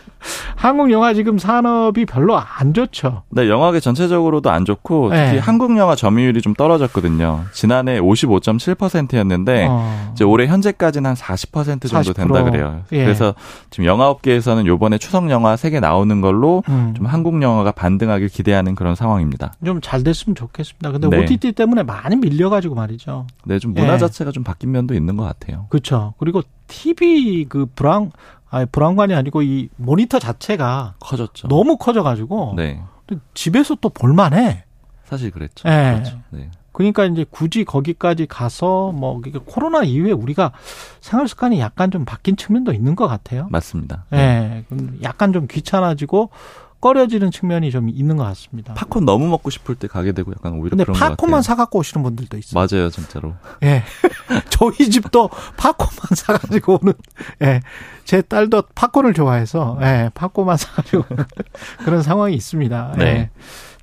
한국 영화 지금 산업이 별로 안 좋죠. 네, 영화계 전체적으로도 안 좋고 특히 네. 한국 영화 점유율이 좀 떨어졌거든요. 지난해 55.7%였는데 어. 이제 올해 현재까지는 한 40% 정도 40%. 된다 그래요. 예. 그래서 지금 영화업계에서는 요번에 추석 영화 3개 나오는 걸로 음. 좀 한국 영화가 반등하길 기대하는 그런 상황입니다. 좀 잘 됐으면 좋겠습니다. 근데 네. OTT 때문에 많이 밀려가지고 말이죠. 네, 좀 문화 예. 자체가 좀 바뀐 면도 있는 것 같아요. 그렇죠. 그리고 TV 그 브라운 아니 브라운관이 아니고 이 모니터 자체가 커졌죠. 너무 커져가지고 네. 집에서 또 볼만해. 사실 그랬죠. 예. 그렇죠. 네. 그러니까 이제 굳이 거기까지 가서 뭐 이게 코로나 이후에 우리가 생활 습관이 약간 좀 바뀐 측면도 있는 것 같아요. 맞습니다. 예, 그럼 약간 좀 귀찮아지고 꺼려지는 측면이 좀 있는 것 같습니다. 팝콘 너무 먹고 싶을 때 가게 되고 약간 오히려 근데 그런 것 같아요. 팝콘만 사갖고 오시는 분들도 있어요. 맞아요, 진짜로. 예. 저희 집도 팝콘만 사가지고 오는, 예. 제 딸도 팝콘을 좋아해서, 예. 팝콘만 사가지고 그런 상황이 있습니다. 예. 네.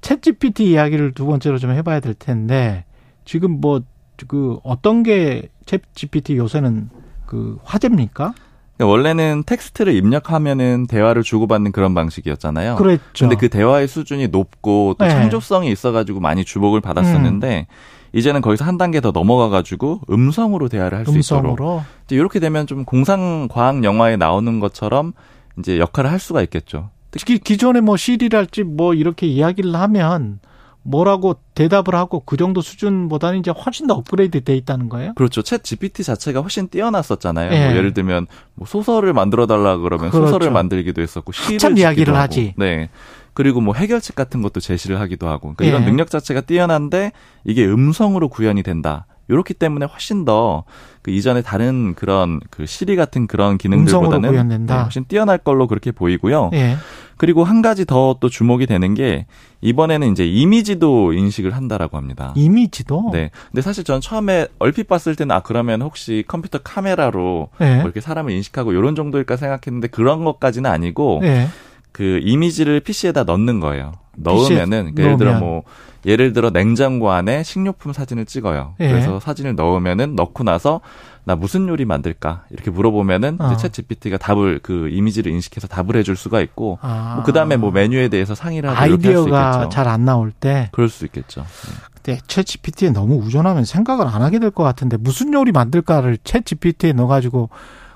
챗 GPT 이야기를 두 번째로 좀 해봐야 될 텐데, 지금 뭐, 그, 어떤 게 챗 GPT 요새는 그 화제입니까? 그러니까 원래는 텍스트를 입력하면은 대화를 주고받는 그런 방식이었잖아요. 그랬죠. 근데 그 대화의 수준이 높고 또 네. 창조성이 있어가지고 많이 주목을 받았었는데 이제는 거기서 한 단계 더 넘어가가지고 음성으로 대화를 할 수 있도록. 이제 이렇게 되면 좀 공상 과학 영화에 나오는 것처럼 이제 역할을 할 수가 있겠죠. 특히 기존에 뭐 CD랄지 뭐 이렇게 이야기를 하면 뭐라고 대답을 하고 그 정도 수준보다는 이제 훨씬 더 업그레이드 돼 있다는 거예요? 그렇죠. 챗 GPT 자체가 훨씬 뛰어났었잖아요. 예. 뭐 예를 들면 뭐 소설을 만들어 달라 그러면 그렇죠. 소설을 만들기도 했었고 시를 짓기도 이야기를 하고. 하지. 네. 그리고 뭐 해결책 같은 것도 제시를 하기도 하고. 그러니까 예. 이런 능력 자체가 뛰어난데 이게 음성으로 구현이 된다. 이렇기 때문에 훨씬 더 그 이전에 다른 그런 그 시리 같은 그런 기능들보다는. 네, 훨씬 뛰어날 걸로 그렇게 보이고요. 예. 그리고 한 가지 더 또 주목이 되는 게 이번에는 이제 이미지도 인식을 한다라고 합니다. 이미지도. 네. 근데 사실 전 처음에 얼핏 봤을 때는 아 그러면 혹시 컴퓨터 카메라로 예. 뭐 이렇게 사람을 인식하고 이런 정도일까 생각했는데 그런 것까지는 아니고 예. 그 이미지를 PC에다 넣는 거예요. 넣으면은 그러니까 예를 들어. 뭐 예를 들어 냉장고 안에 식료품 사진을 찍어요. 예. 그래서 사진을 넣으면은 넣고 나서 나 무슨 요리 만들까 이렇게 물어보면은 어. 챗 GPT가 답을 그 이미지를 인식해서 답을 해줄 수가 있고 아. 뭐 그다음에 뭐 메뉴에 대해서 상의를 하고 아이디어가. 잘 안 나올 때 그럴 수 있겠죠. 근데 챗 GPT에 너무 의존하면 생각을 안 하게 될 것 같은데 무슨 요리 만들까를 챗 GPT에 넣어가지고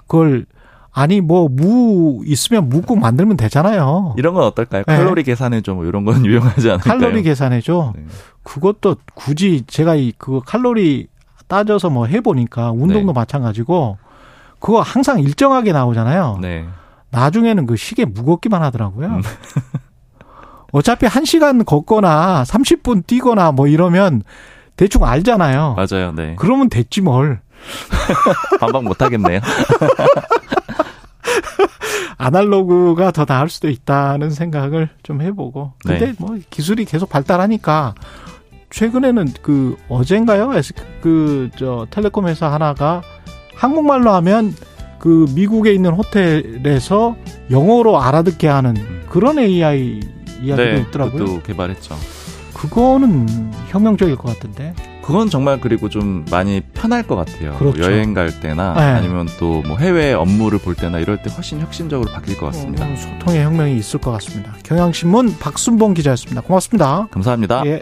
그걸 아니 뭐 무 있으면 묵국 만들면 되잖아요. 이런 건 어떨까요? 네. 칼로리 계산해 줘. 뭐 이런 건 유용하지 않을까요? 칼로리 계산해줘. 네. 그것도 굳이 제가 이 그 칼로리 따져서 뭐 해보니까 운동도 네. 마찬가지고 그거 항상 일정하게 나오잖아요. 네. 나중에는 그 시계 무겁기만 하더라고요. 음. 어차피 한 시간 걷거나 30분 뛰거나 뭐 이러면 대충 알잖아요. 맞아요. 네. 그러면 됐지 뭘. 반박 못 하겠네요. 아날로그가 더 나을 수도 있다는 생각을 좀 해보고. 근데 네. 뭐 기술이 계속 발달하니까 최근에는 그 어젠가요? 그저 텔레콤 회사 하나가 한국말로 하면 그 미국에 있는 호텔에서 영어로 알아듣게 하는 그런 AI 이야기도 네. 있더라고요. 그것도 개발했죠. 그거는 혁명적일 것 같은데. 그건 정말 그리고 좀 많이 편할 것 같아요. 그렇죠. 여행 갈 때나 네. 아니면 또 뭐 해외 업무를 볼 때나 이럴 때 훨씬 혁신적으로 바뀔 것 같습니다. 어, 소통의 혁명이 있을 것 같습니다. 경향신문 박순봉 기자였습니다. 고맙습니다. 감사합니다. 예.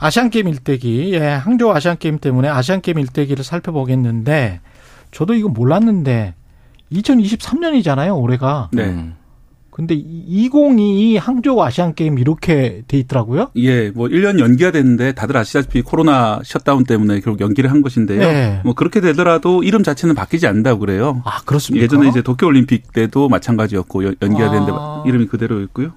아시안게임 일대기, 예, 항저우 아시안게임 때문에 아시안게임 일대기를 살펴보겠는데, 저도 이거 몰랐는데, 2023년이잖아요, 올해가. 네. 근데 2022 항저우 아시안 게임 이렇게 돼 있더라고요. 예, 뭐 1년 연기가 됐는데 다들 아시다시피 코로나 샷다운 때문에 결국 연기를 한 것인데요. 네. 뭐 그렇게 되더라도 이름 자체는 바뀌지 않는다고 그래요. 아, 그렇습니까? 예전에 이제 도쿄 올림픽 때도 마찬가지였고 연- 연기가 아. 됐는데 이름이 그대로였고요.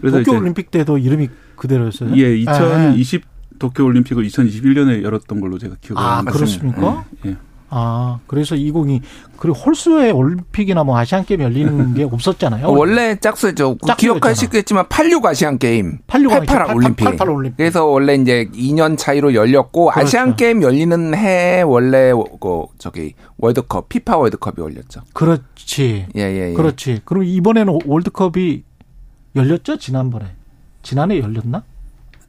그래서 도쿄 이제 올림픽 때도 이름이 그대로였어요. 예, 2020 도쿄 올림픽을 2021년에 열었던 걸로 제가 기억을 아, 합니다. 그렇습니까? 예. 아, 그래서 2022 그리고 홀수의 올림픽이나 뭐 아시안 게임 열리는 게 없었잖아요. 어, 원래 짝수죠. 짝수였잖아. 기억하시겠지만 86 아시안 게임, 86 88 88 올림픽. 88 올림픽. 그래서 원래 이제 2년 차이로 열렸고 그렇죠. 아시안 게임 열리는 해 원래 그 저기 월드컵, 피파 월드컵이 열렸죠. 그렇지. 예, 예, 예. 그렇지. 그럼 이번에는 월드컵이 열렸죠? 지난번에. 지난해 열렸나?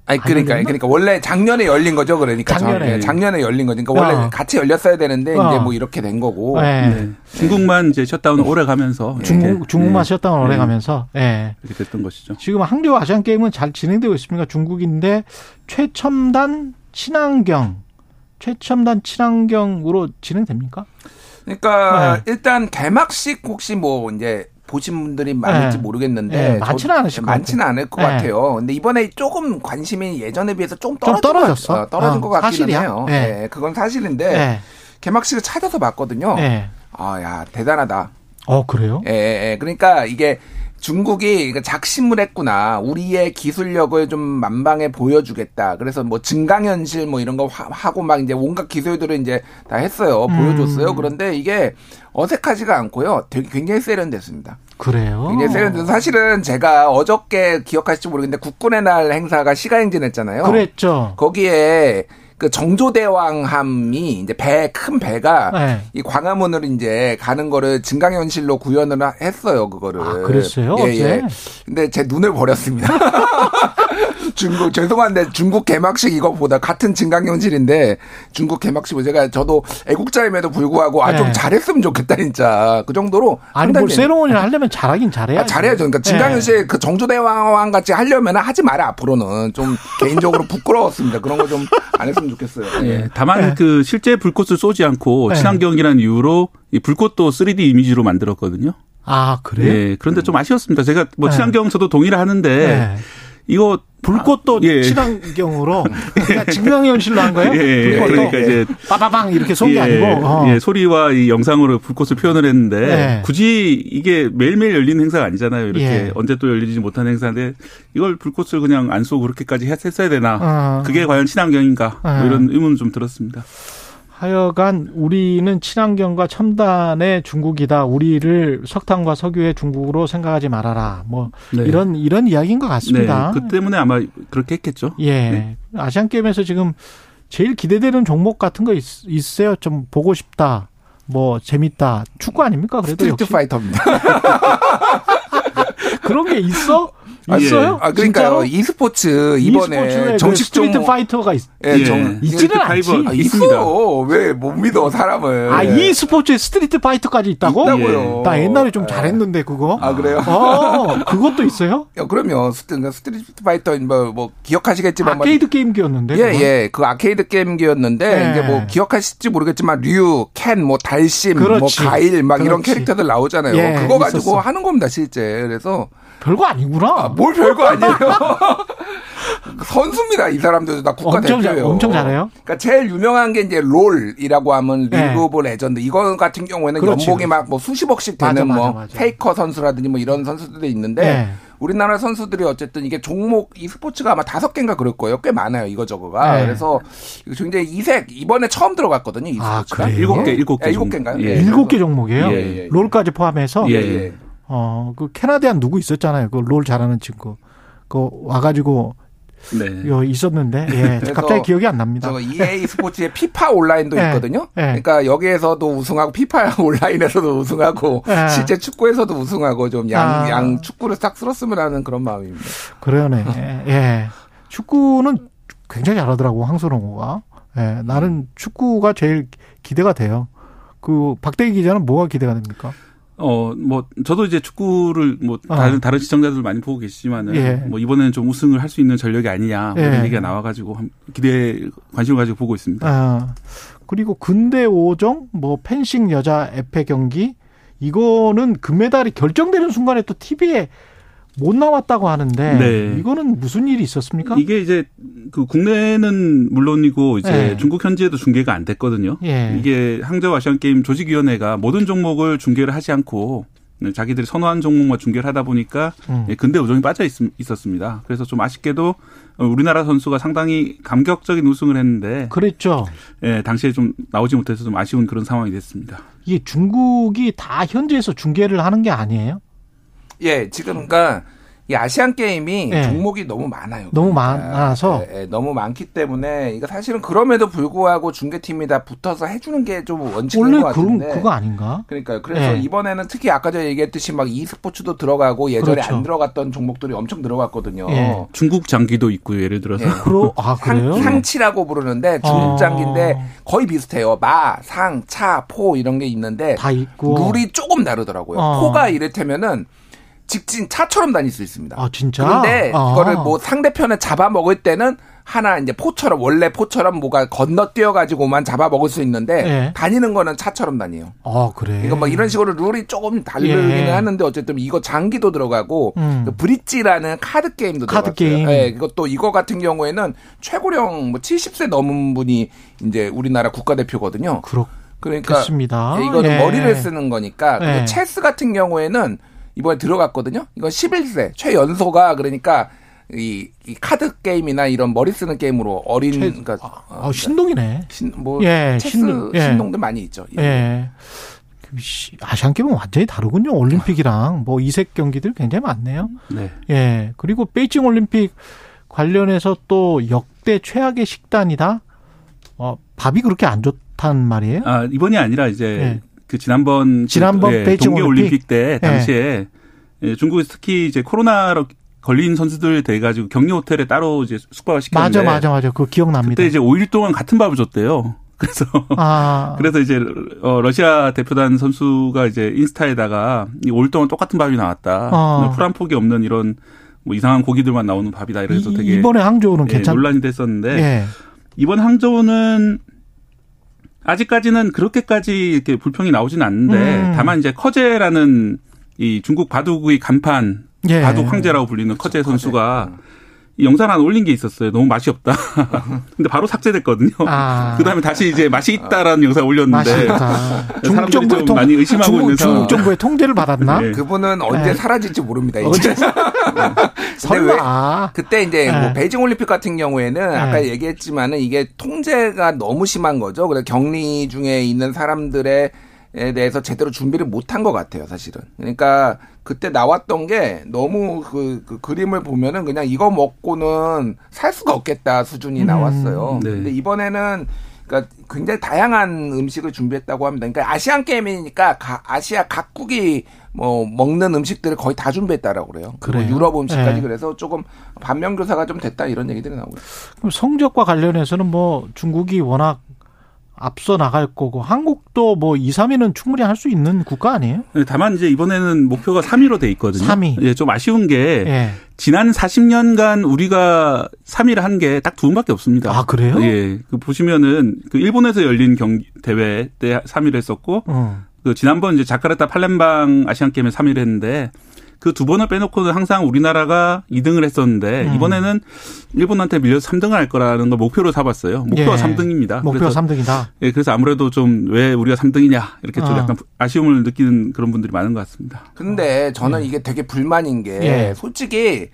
아니 그러니까 열렸나? 그러니까 원래 작년에 열린 거죠. 그러니까 작년에. 예, 작년에 열린 거죠. 그러니까 어. 원래 같이 열렸어야 되는데 어. 이제 뭐 이렇게 된 거고. 네. 네. 중국만 이제 셧다운 오래 가면서 중국 이렇게, 중국만 예, 쉬었다가 오래 가면서 예. 이렇게 됐던 것이죠. 지금 항저우 아시안 게임은 잘 진행되고 있습니다. 중국인데 최첨단 친환경 최첨단 친환경으로 진행됩니까? 그러니까 네. 일단 개막식 혹시 뭐 이제 보신 분들이 많을지 네. 모르겠는데 네, 저- 많지는 않으실 것 많지는 않을 것 네. 같아요. 근데 이번에 조금 관심이 예전에 비해서 좀 좀 떨어졌어? 것, 같- 어, 떨어진 어, 것 같기는 사실이야? 해요. 네. 네, 그건 사실인데 예. 개막식을 찾아서 봤거든요. 예. 아, 야 대단하다. 어 그래요? 예, 예, 예. 그러니까 이게 중국이 이거 작심을 했구나. 우리의 기술력을 좀 만방에 보여주겠다. 그래서 뭐 증강현실 뭐 이런 거 하- 하고 막 이제 온갖 기술들을 이제 다 했어요. 음. 보여줬어요. 그런데 이게 어색하지가 않고요. 되게 굉장히 세련됐습니다. 그래요. 굉장히 세련돼서 사실은 제가 어저께 기억하실지 모르겠는데 국군의 날 행사가 시가행진 했잖아요. 그랬죠. 거기에 그 정조대왕함이 이제 배 큰 배가 네. 이 광화문으로 이제 가는 거를 증강현실로 구현을 하- 했어요 그거를. 아, 그랬어요? 예, 어제? 예. 근데 제 눈을 버렸습니다. 중국 죄송한데 중국 개막식 이거보다 같은 증강현실인데 중국 개막식 뭐 제가 저도 애국자임에도 불구하고 아좀 네. 잘했으면 좋겠다 진짜 그 정도로 아니 뭘 세레모니를 하려면 잘하긴 잘해야 아, 잘해야죠. 그러니까 진강현 그 정조대왕 같이 하려면 하지 마라 앞으로는 좀 개인적으로 부끄러웠습니다. 그런 거 좀 안 했으면 좋겠어요. 예. 예. 다만 네. 그 실제 불꽃을 쏘지 않고 네. 친환경이라는 이유로 이 불꽃도 3D 이미지로 만들었거든요. 아 그래요? 예. 그런데 좀 아쉬웠습니다. 제가 뭐 네. 친환경 저도 동의를 하는데 네. 이거 불꽃도 예. 친환경으로 그냥 증강현실로 한 거예요? 예, 예. 불꽃도 그러니까 이제 빠바방 이렇게 쏜게 예, 아니고 어. 예, 소리와 이 영상으로 불꽃을 표현을 했는데 네. 굳이 이게 매일매일 열리는 행사가 아니잖아요. 이렇게 예. 언제 또 열리지 못한 행사인데 이걸 불꽃을 그냥 안 쏘고 그렇게까지 했- 했어야 되나? 어. 그게 과연 친환경인가? 뭐 어. 이런 의문 좀 들었습니다. 하여간 우리는 친환경과 첨단의 중국이다. 우리를 석탄과 석유의 중국으로 생각하지 말아라. 뭐 네. 이런 이런 이야기인 것 같습니다. 네, 그 때문에 아마 그렇게 했겠죠. 예. 네. 아시안 게임에서 지금 제일 기대되는 종목 같은 거 있, 있어요. 좀 보고 싶다. 뭐 재밌다. 축구 아닙니까? 그래도 스트리트 파이터입니다. 그런 게 있어? 예. 있어요? 아 그러니까요. e스포츠 이번에 e스포츠에 그 정식 스트리트 종목 파이터가 있, 예, 예. 정, 있지는 스트리트 않지. 아, 있습니다. 있어. 왜 못 믿어 사람을? 아, e스포츠에 스트리트 파이터까지 있다고? 있다고요. 나 옛날에 좀 예. 잘했는데 그거. 아 그래요? 어, 그것도 있어요? 야, 그럼요. 스트, 스트리트 파이터 뭐, 뭐 기억하시겠지만 뭐- 아케이드 게임기였는데. 예, 그건? 예. 그 아케이드 게임기였는데, 네. 이제 뭐 기억하실지 모르겠지만, 류, 켄, 뭐 달심, 뭐 그렇지. 가일, 막 이런 그렇지. 캐릭터들 나오잖아요. 예, 그거 가지고 있었어. 하는 겁니다, 실제. 그래서, 별거 아니구나. 아, 뭘 별거 아니에요. 선수입니다, 이 사람들도. 다 국가 엄청 잘- 대표예요. 엄청 잘해요? 그러니까 제일 유명한 게 이제 롤이라고 하면 네. 리그 오브 레전드. 이거 같은 경우에는 그렇지, 연봉이. 막 뭐 수십억씩 맞아, 되는 맞아, 뭐 맞아. 페이커 선수라든지 뭐 이런 선수들이 있는데 네. 우리나라 선수들이 어쨌든 이게 종목 e스포츠가 아마 다섯 개인가 그럴 거예요. 꽤 많아요 이거 저거가. 네. 그래서 이거 굉장히 이색 이번에 처음 들어갔거든요. e 아, 스포츠가. 그래요? 일곱 개, 일곱 개 예, 일곱. 개인가요? 예. 예. 일곱 개 종목이에요? 예, 예, 예. 롤까지 포함해서? 예, 예, 예. 어, 그 캐나디안 누구 있었잖아요. 그 롤 잘하는 친구. 그 와가지고 네. 요 있었는데, 예. 갑자기 기억이 안 납니다. 저 EA 스포츠의 피파 온라인도 네. 있거든요. 네. 그러니까 여기에서도 우승하고 피파 온라인에서도 우승하고 네. 실제 축구에서도 우승하고 좀양 아. 양 축구를 싹 쓸었으면 하는 그런 마음입니다. 그러네. 예. 축구는 굉장히 잘하더라고 황선홍호가. 예, 나는 축구가 제일 기대가 돼요. 그 박대기 기자는 뭐가 기대가 됩니까? 어, 뭐, 저도 이제 축구를 뭐, 다른, 어. 다른 시청자들 많이 보고 계시지만은, 예. 뭐, 이번에는 좀 우승을 할 수 있는 전력이 아니냐, 뭐 예. 이런 얘기가 나와가지고, 한- 기대, 관심을 가지고 보고 있습니다. 아, 그리고 근대 5종, 뭐 펜싱 여자 에페 경기 이거는 금메달이 결정되는 순간에 또 TV에 못 나왔다고 하는데 네. 이거는 무슨 일이 있었습니까? 이게 이제, 그 국내는 물론이고, 이제 예. 중국 현지에도 중계가 안 됐거든요. 예. 이게 항저우 아시안 게임 조직위원회가 모든 종목을 중계를 하지 않고, 네, 자기들이 선호한 종목만 중계를 하다 보니까 음. 예, 근대 우정이 빠져 있, 있었습니다. 그래서 좀 아쉽게도 어, 우리나라 선수가 상당히 감격적인 우승을 했는데 그랬죠. 예, 당시에 좀 나오지 못해서 좀 아쉬운 그런 상황이 됐습니다. 이게 중국이 다 현지에서 중계를 하는 게 아니에요? 예, 지금 그러니까 이 아시안 게임이 예. 종목이 너무 많아요. 너무 그러니까. 많아서 예, 예, 너무 많기 때문에 이거 사실은 그럼에도 불구하고 중계팀이 다 붙어서 해주는 게 좀 원칙인 원래 것 그런 같은데. 그거 아닌가? 그러니까요. 그래서 예. 이번에는 특히 아까 전에 얘기했듯이 막 e스포츠도 들어가고 예전에 그렇죠. 안 들어갔던 종목들이 엄청 들어갔거든요. 예. 중국 장기도 있고요, 예를 들어서. 예. 그러 아 그래요? 상, 상치라고 부르는데 아. 중국 장기인데 거의 비슷해요. 마, 상, 차, 포 이런 게 있는데 다 있고 룰이 조금 다르더라고요. 어. 포가 이를테면은 직진 차처럼 다닐 수 있습니다. 아 진짜? 그런데 아. 이거를 뭐 상대편을 잡아먹을 때는 하나 이제 포처럼 원래 포처럼 뭐가 건너뛰어 가지고만 잡아먹을 수 있는데 예. 다니는 거는 차처럼 다녀요. 아 그래. 이거 뭐 이런 식으로 룰이 조금 다르기는 예. 하는데 어쨌든 이거 장기도 들어가고 음. 그 브릿지라는 카드 게임도 카드 들어갔어요. 게임. 예, 이것도 이거 같은 경우에는 최고령 뭐 70세 넘은 분이 이제 우리나라 국가대표거든요. 그러니까 그렇습니다. 예, 이거는 예. 머리를 쓰는 거니까. 예. 체스 같은 경우에는 이번에 들어갔거든요. 이건 11세 최연소가 그러니까 이, 이 카드 게임이나 이런 머리 쓰는 게임으로 어린 그러니까 아, 신동이네. 신, 뭐 예, 체스 신동, 예. 신동들 많이 있죠. 예. 예. 시- 아시안 게임은 완전히 다르군요. 올림픽이랑 뭐 이색 경기들 굉장히 많네요. 네. 예. 그리고 베이징 올림픽 관련해서 또 역대 최악의 식단이다. 어, 밥이 그렇게 안 좋단 말이에요? 아, 이번이 아니라 이제 예. 그 지난번 지난번 그, 베이징 동계 올림픽? 때 당시에 예, 중국에서 특히 이제 코로나로 걸린 선수들 돼 가지고 격리 호텔에 따로 이제 숙박을 시켰는데 맞아, 맞아, 맞아. 그거 기억납니다. 그때 이제 5일 동안 같은 밥을 줬대요. 그래서 아. 그래서 이제 어, 러시아 대표단 선수가 이제 인스타에다가 이 5일 동안 똑같은 밥이 나왔다. 어. 풀한 폭이 없는 이런 뭐 이상한 고기들만 나오는 밥이다. 이래서 이- 되게 이번에 항저우는 예, 괜찮- 논란이 됐었는데 예. 이번 항저우는 아직까지는 그렇게까지 이렇게 불평이 나오진 않는데 음. 다만 이제 커제라는 이 중국 바둑의 간판 예. 바둑 황제라고 불리는 커제 선수가 이 영상 하나 올린 게 있었어요. 너무 맛이 없다. 근데 바로 삭제됐거든요. 아. 그다음에 다시 이제 맛이 있다라는 영상 올렸는데. 중국 정부의 좀 통, 많이 의심하고 중국, 있는 중국. 정부의 통제를 받았나? 네. 그분은 언제 예. 사라질지 모릅니다. 언제 이제. 설마. 그때 이제 예. 뭐 베이징 올림픽 같은 경우에는 아까 얘기했지만은 이게 통제가 너무 심한 거죠. 그래서 격리 중에 있는 사람들의 에 대해서 제대로 준비를 못한 것 같아요, 사실은. 그러니까 그때 나왔던 게 너무 그, 그 그림을 보면은 그냥 이거 먹고는 살 수가 없겠다 수준이 음. 나왔어요. 네. 근데 이번에는 그러니까 굉장히 다양한 음식을 준비했다고 합니다. 그러니까 아시안 게임이니까 가- 아시아 각국이 뭐 먹는 음식들을 거의 다 준비했다라고 그래요. 그리고 그래요? 유럽 음식까지 네. 그래서 조금 반면 교사가 좀 됐다 이런 얘기들이 나오고 있어요. 그럼 성적과 관련해서는 뭐 중국이 워낙 앞서 나갈 거고 한국도 뭐 2, 3위는 충분히 할 수 있는 국가 아니에요? 네, 다만 이제 이번에는 목표가 3위로 돼 있거든요. 3위. 예, 좀 아쉬운 게 예. 지난 40년간 우리가 3위를 한 게 딱두 번밖에 없습니다. 아, 그래요? 예. 그 보시면은 그 일본에서 열린 경기 대회 때 3위를 했었고 어. 그 지난번 이제 자카르타 팔렘방 아시안 게임에 3위를 했는데 그 두 번을 빼놓고는 항상 우리나라가 2등을 했었는데 음. 이번에는 일본한테 밀려서 3등을 할 거라는 걸 목표로 잡았어요. 목표가 예. 3등입니다. 목표가 3등이다. 예, 그래서 아무래도 좀 왜 우리가 3등이냐 이렇게 좀 아. 약간 아쉬움을 느끼는 그런 분들이 많은 것 같습니다. 근데 저는 이게 되게 불만인 게 예. 솔직히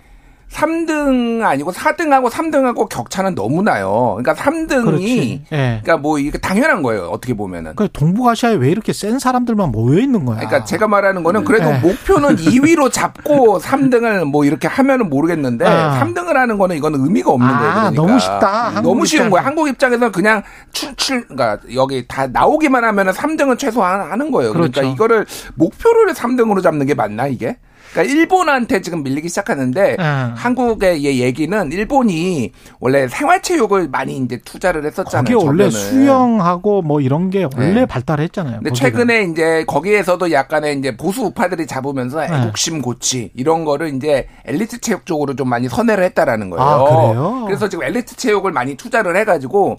3등 아니고 4등하고 3등하고 격차는 너무 나요. 그러니까 3등이 그렇지. 예. 그러니까 뭐 이게 당연한 거예요. 어떻게 보면은. 그 동북아시아에 왜 이렇게 센 사람들만 모여 있는 거야? 그러니까 제가 말하는 거는 그래도 네. 목표는 2위로 잡고 3등을 뭐 이렇게 하면은 모르겠는데 아. 3등을 하는 거는 이거는 의미가 없는 아, 거예요. 그러니까. 너무 쉽다. 너무 쉬운. 거야. 한국 입장에서는 그냥 출출 그러니까 여기 다 나오기만 하면은 3등은 최소한 하는 거예요. 그러니까 그렇죠. 이거를 목표를 3등으로 잡는 게 맞나 이게? 그러니까 일본한테 지금 밀리기 시작하는데 음. 한국의 이 얘기는 일본이 원래 생활체육을 많이 이제 투자를 했었잖아요. 거기 원래. 수영하고 뭐 이런 게 원래 네. 발달했잖아요. 근데 거기가. 최근에 이제 거기에서도 약간의 이제 보수 우파들이 잡으면서 네. 애국심 고치 이런 거를 이제 엘리트 체육 쪽으로 좀 많이 선회를 했다라는 거예요. 아, 그래요? 그래서 지금 엘리트 체육을 많이 투자를 해가지고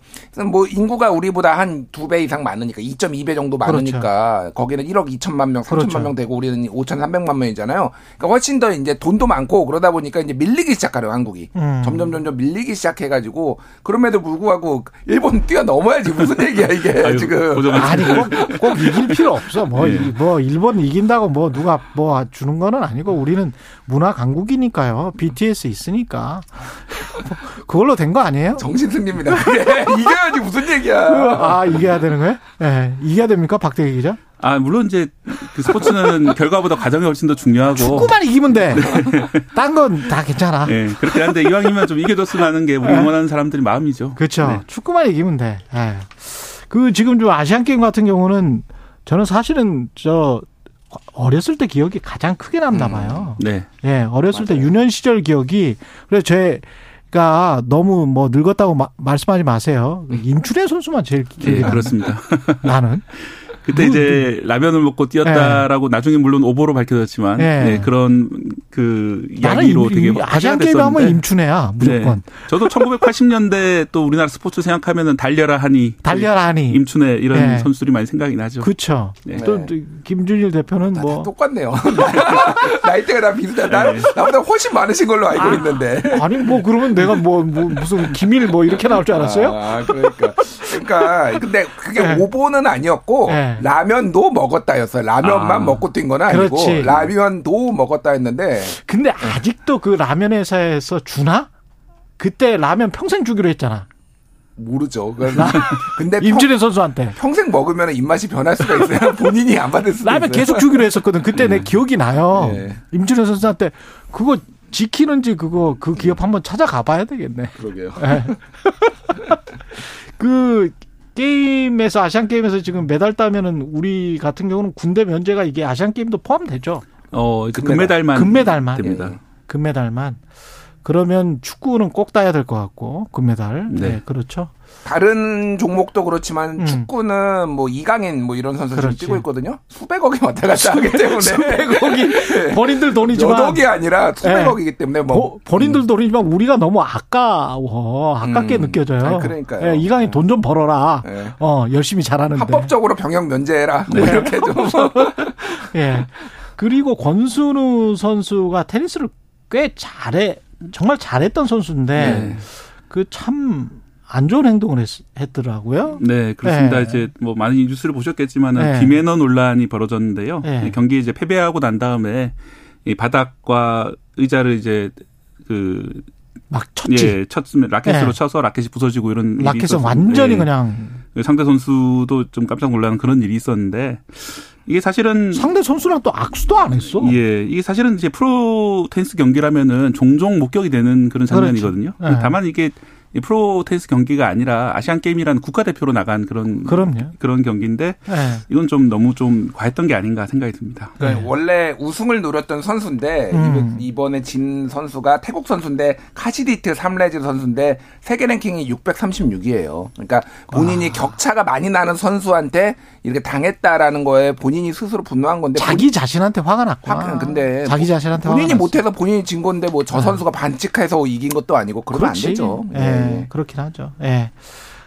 뭐 인구가 우리보다 한 두 배 이상 많으니까 2.2배 정도 많으니까 거기는 1억 2천만 명, 3천만 그렇죠. 명 되고 우리는 5,300만 명이잖아요. 그러니까 훨씬 더 이제 돈도 많고 그러다 보니까 이제 밀리기 시작하려 한국이 음. 점점 점점 밀리기 시작해가지고 그럼에도 불구하고 일본 뛰어넘어야지 무슨 얘기야 이게 아유, 지금. 고정하시- 아니 꼭, 꼭 이길 필요 없어. 뭐, 예. 이- 뭐 일본 이긴다고 뭐 누가 뭐 주는 거는 아니고 우리는 문화 강국이니까요. BTS 있으니까 그걸로 된 거 아니에요? 정신 승리입니다. 그게 이겨야지 무슨 얘기야. 아 이겨야 되는 거예요? 예, 이겨야 됩니까, 박대기 기자? 아 물론 이제 그 스포츠는 결과보다 과정이 훨씬 더 중요하고. 축구만 이기면 돼. 딴 건 다 괜찮아. 예, 그렇긴 한데 이왕이면 좀 이겨줬으면 하는 게 우리 응원하는 사람들의 마음이죠. 그렇죠. 네. 축구만 이기면 돼. 예. 그 지금 좀 아시안 게임 같은 경우는 저는 사실은 저 어렸을 때 기억이 가장 크게 남나 봐요. 네. 예, 어렸을 때 유년 시절 기억이 그래서 제가 너무 뭐 늙었다고 마- 말씀하지 마세요. 임춘혜 선수만 제일 기억이 예, 나. 그렇습니다. 나는 그때 이제 라면을 먹고 뛰었다라고 나중에 물론 오보로 밝혀졌지만 예. 네, 그런 그 이야기로 임- 되게 임- 화제가 아시안 게임 하면 됐었는데 임춘혜야 무조건. 네. 저도 1980년대 또 우리나라 스포츠 생각하면은 달려라 하니 달려라 하니. 임춘혜 이런 네. 선수들이 많이 생각이 나죠. 그렇죠. 네. 또 김준일 대표는 뭐 똑같네요. 나이대가 다 비슷하다. 네. 나보다 훨씬 많으신 걸로 알고 있는데. 아니 뭐 그러면 내가 뭐, 뭐 무슨 기밀 뭐 이렇게 나올 줄 알았어요? 아, 그러니까. 그러니까 근데 그게 네. 오보는 아니었고 네. 라면도 먹었다였어요. 라면만 아. 먹고 뛴 건 아니고 그렇지. 라면도 먹었다 했는데 근데 아직도 그 라면 회사에서 주나? 그때 라면 평생 주기로 했잖아. 모르죠. 그 근데 평, 임준혜 선수한테. 평생 먹으면 입맛이 변할 수가 있어요. 본인이 안 받을 수도 라면 있어요. 계속 주기로 했었거든. 그때 내 기억이 나요. 네. 임준혜 선수한테 그거 지키는지 그거 그 기업 한번 찾아가 봐야 되겠네. 그러게요. 예. 그 게임에서 아시안 게임에서 지금 메달 따면은 우리 같은 경우는 군대 면제가 이게 아시안 게임도 포함되죠. 어, 이제 금메달. 금메달 만 금메달만. 됩니다. 금메달만. 그러면 축구는 꼭 따야 될 것 같고 금메달. 네, 네. 그렇죠. 다른 종목도 그렇지만 음. 축구는 뭐 이강인 뭐 이런 선수 지금 그렇지. 뛰고 있거든요. 수백억이 왔다 갔다 하기 때문에 수백억이 본인들 돈이지만 몇 억이 아니라 수백억이기 때문에 뭐 보- 본인들 돈이지만 우리가 너무 아까워 아깝게 음. 느껴져요. 아니, 그러니까요. 예, 이강인 돈 좀 벌어라. 예. 어 열심히 잘하는데. 합법적으로 병역 면제해라. 뭐 네. 이렇게 좀 예. 그리고 권순우 선수가 테니스를 꽤 잘해 정말 잘했던 선수인데 네. 그참 안 좋은 행동을 했, 더라고요 네, 그렇습니다. 네. 이제 뭐 많이 뉴스를 보셨겠지만은 네. 비매너 논란이 벌어졌는데요. 네. 경기 이제 패배하고 난 다음에 이 바닥과 의자를 이제 그 막 쳤지. 예, 쳤으면 라켓으로 네. 쳐서 라켓이 부서지고 이런 라켓은. 완전히 예. 그냥 상대 선수도 좀 깜짝 놀라는 그런 일이 있었는데 이게 사실은 상대 선수랑 또 악수도 안 했어. 예, 이게 사실은 이제 프로 테니스 경기라면은 종종 목격이 되는 그런 장면이거든요. 그렇죠. 네. 다만 이게 이 프로 테니스 경기가 아니라 아시안 게임이라는 국가대표로 나간 그런 그럼요. 그런 경기인데 예. 이건 좀 너무 좀 과했던 게 아닌가 생각이 듭니다. 그러니까 원래 우승을 노렸던 선수인데 네. 음. 이번에 진 선수가 태국 선수인데 카시디트 삼레즈 선수인데 세계 랭킹이 636이에요. 그러니까 본인이 격차가 많이 나는 선수한테 이렇게 당했다라는 거에 본인이 스스로 분노한 건데 자기 자신한테 화가 났구나. 화- 근데 자기 자신한테 본인이. 못해서 본인이 진 건데 뭐 저 선수가 반칙해서 이긴 것도 아니고 그러면 안 되죠. 예, 네. 그렇긴 하죠. 예.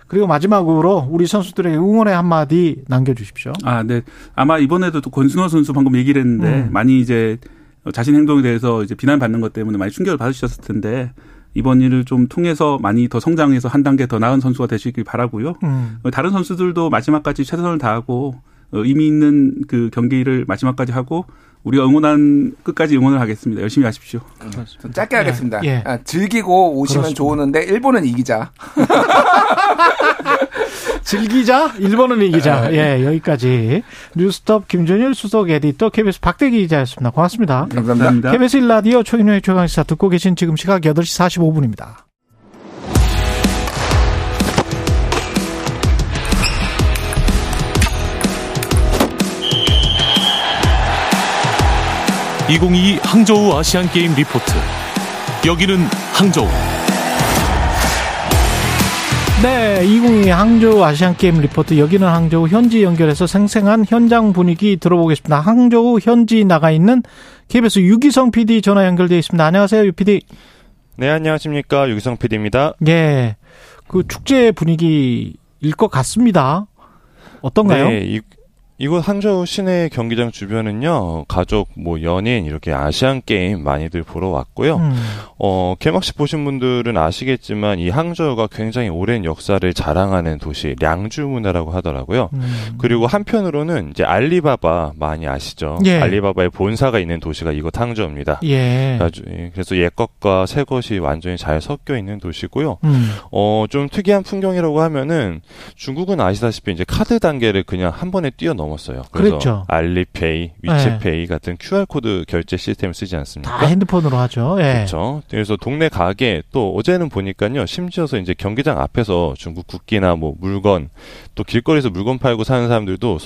그리고 마지막으로 우리 선수들에게 응원의 한마디 남겨주십시오. 아, 네. 아마 이번에도 또 권순호 선수 방금 얘기를 했는데 음. 많이 이제 자신 행동에 대해서 이제 비난받는 것 때문에 많이 충격을 받으셨을 텐데 이번 일을 좀 통해서 많이 더 성장해서 한 단계 더 나은 선수가 되시길 바라고요. 음. 다른 선수들도 마지막까지 최선을 다하고 어, 의미 있는 그 경기를 마지막까지 하고 우리가 응원한 끝까지 응원을 하겠습니다. 열심히 하십시오. 좀 짧게 하겠습니다. 예. 아, 즐기고 오시면 그렇습니다. 좋으는데 일본은 이기자. 즐기자, 일본은 이기자. 예, 여기까지. 뉴스톱 김준일 수석 에디터 KBS 박대기 기자였습니다. 고맙습니다. 감사합니다. KBS 1라디오 최인호의 최강시사 듣고 계신 지금 시각 8시 45분입니다. 2022 항저우 아시안 게임 리포트. 여기는 항저우. 네, 2022 항저우 아시안 게임 리포트 여기는 항저우 현지 연결해서 생생한 현장 분위기 들어보겠습니다. 항저우 현지 나가 있는 KBS 유기성 PD 전화 연결돼 있습니다. 안녕하세요, 유 PD. 네, 안녕하십니까. 유기성 PD입니다. 예. 그 축제 분위기일 것 같습니다. 어떤가요? 네, 이, 이곳 항저우 시내 경기장 주변은요 가족 뭐 연인 이렇게 아시안 게임 많이들 보러 왔고요. 음. 어 개막식 보신 분들은 아시겠지만 이 항저우가 굉장히 오랜 역사를 자랑하는 도시 량주 문화라고 하더라고요. 음. 그리고 한편으로는 이제 알리바바 많이 아시죠? 예. 알리바바의 본사가 있는 도시가 이곳 항저우입니다. 예. 예, 그래서 옛 것과 새 것이 완전히 잘 섞여 있는 도시고요. 음. 어, 좀 특이한 풍경이라고 하면은 중국은 아시다시피 이제 카드 단계를 그냥 한 번에 뛰어넘 었어요. 그래서 그랬죠. 알리페이, 위치페이 같은 QR코드 결제 시스템을 쓰지 않습니까? 다 핸드폰으로 하죠. 예. 그렇죠. 그래서 동네 가게 또 어제는 보니까요. 심지어서 이제 경기장 앞에서 중국 국기나 뭐 물건 또 길거리에서 물건 팔고 사는 사람들도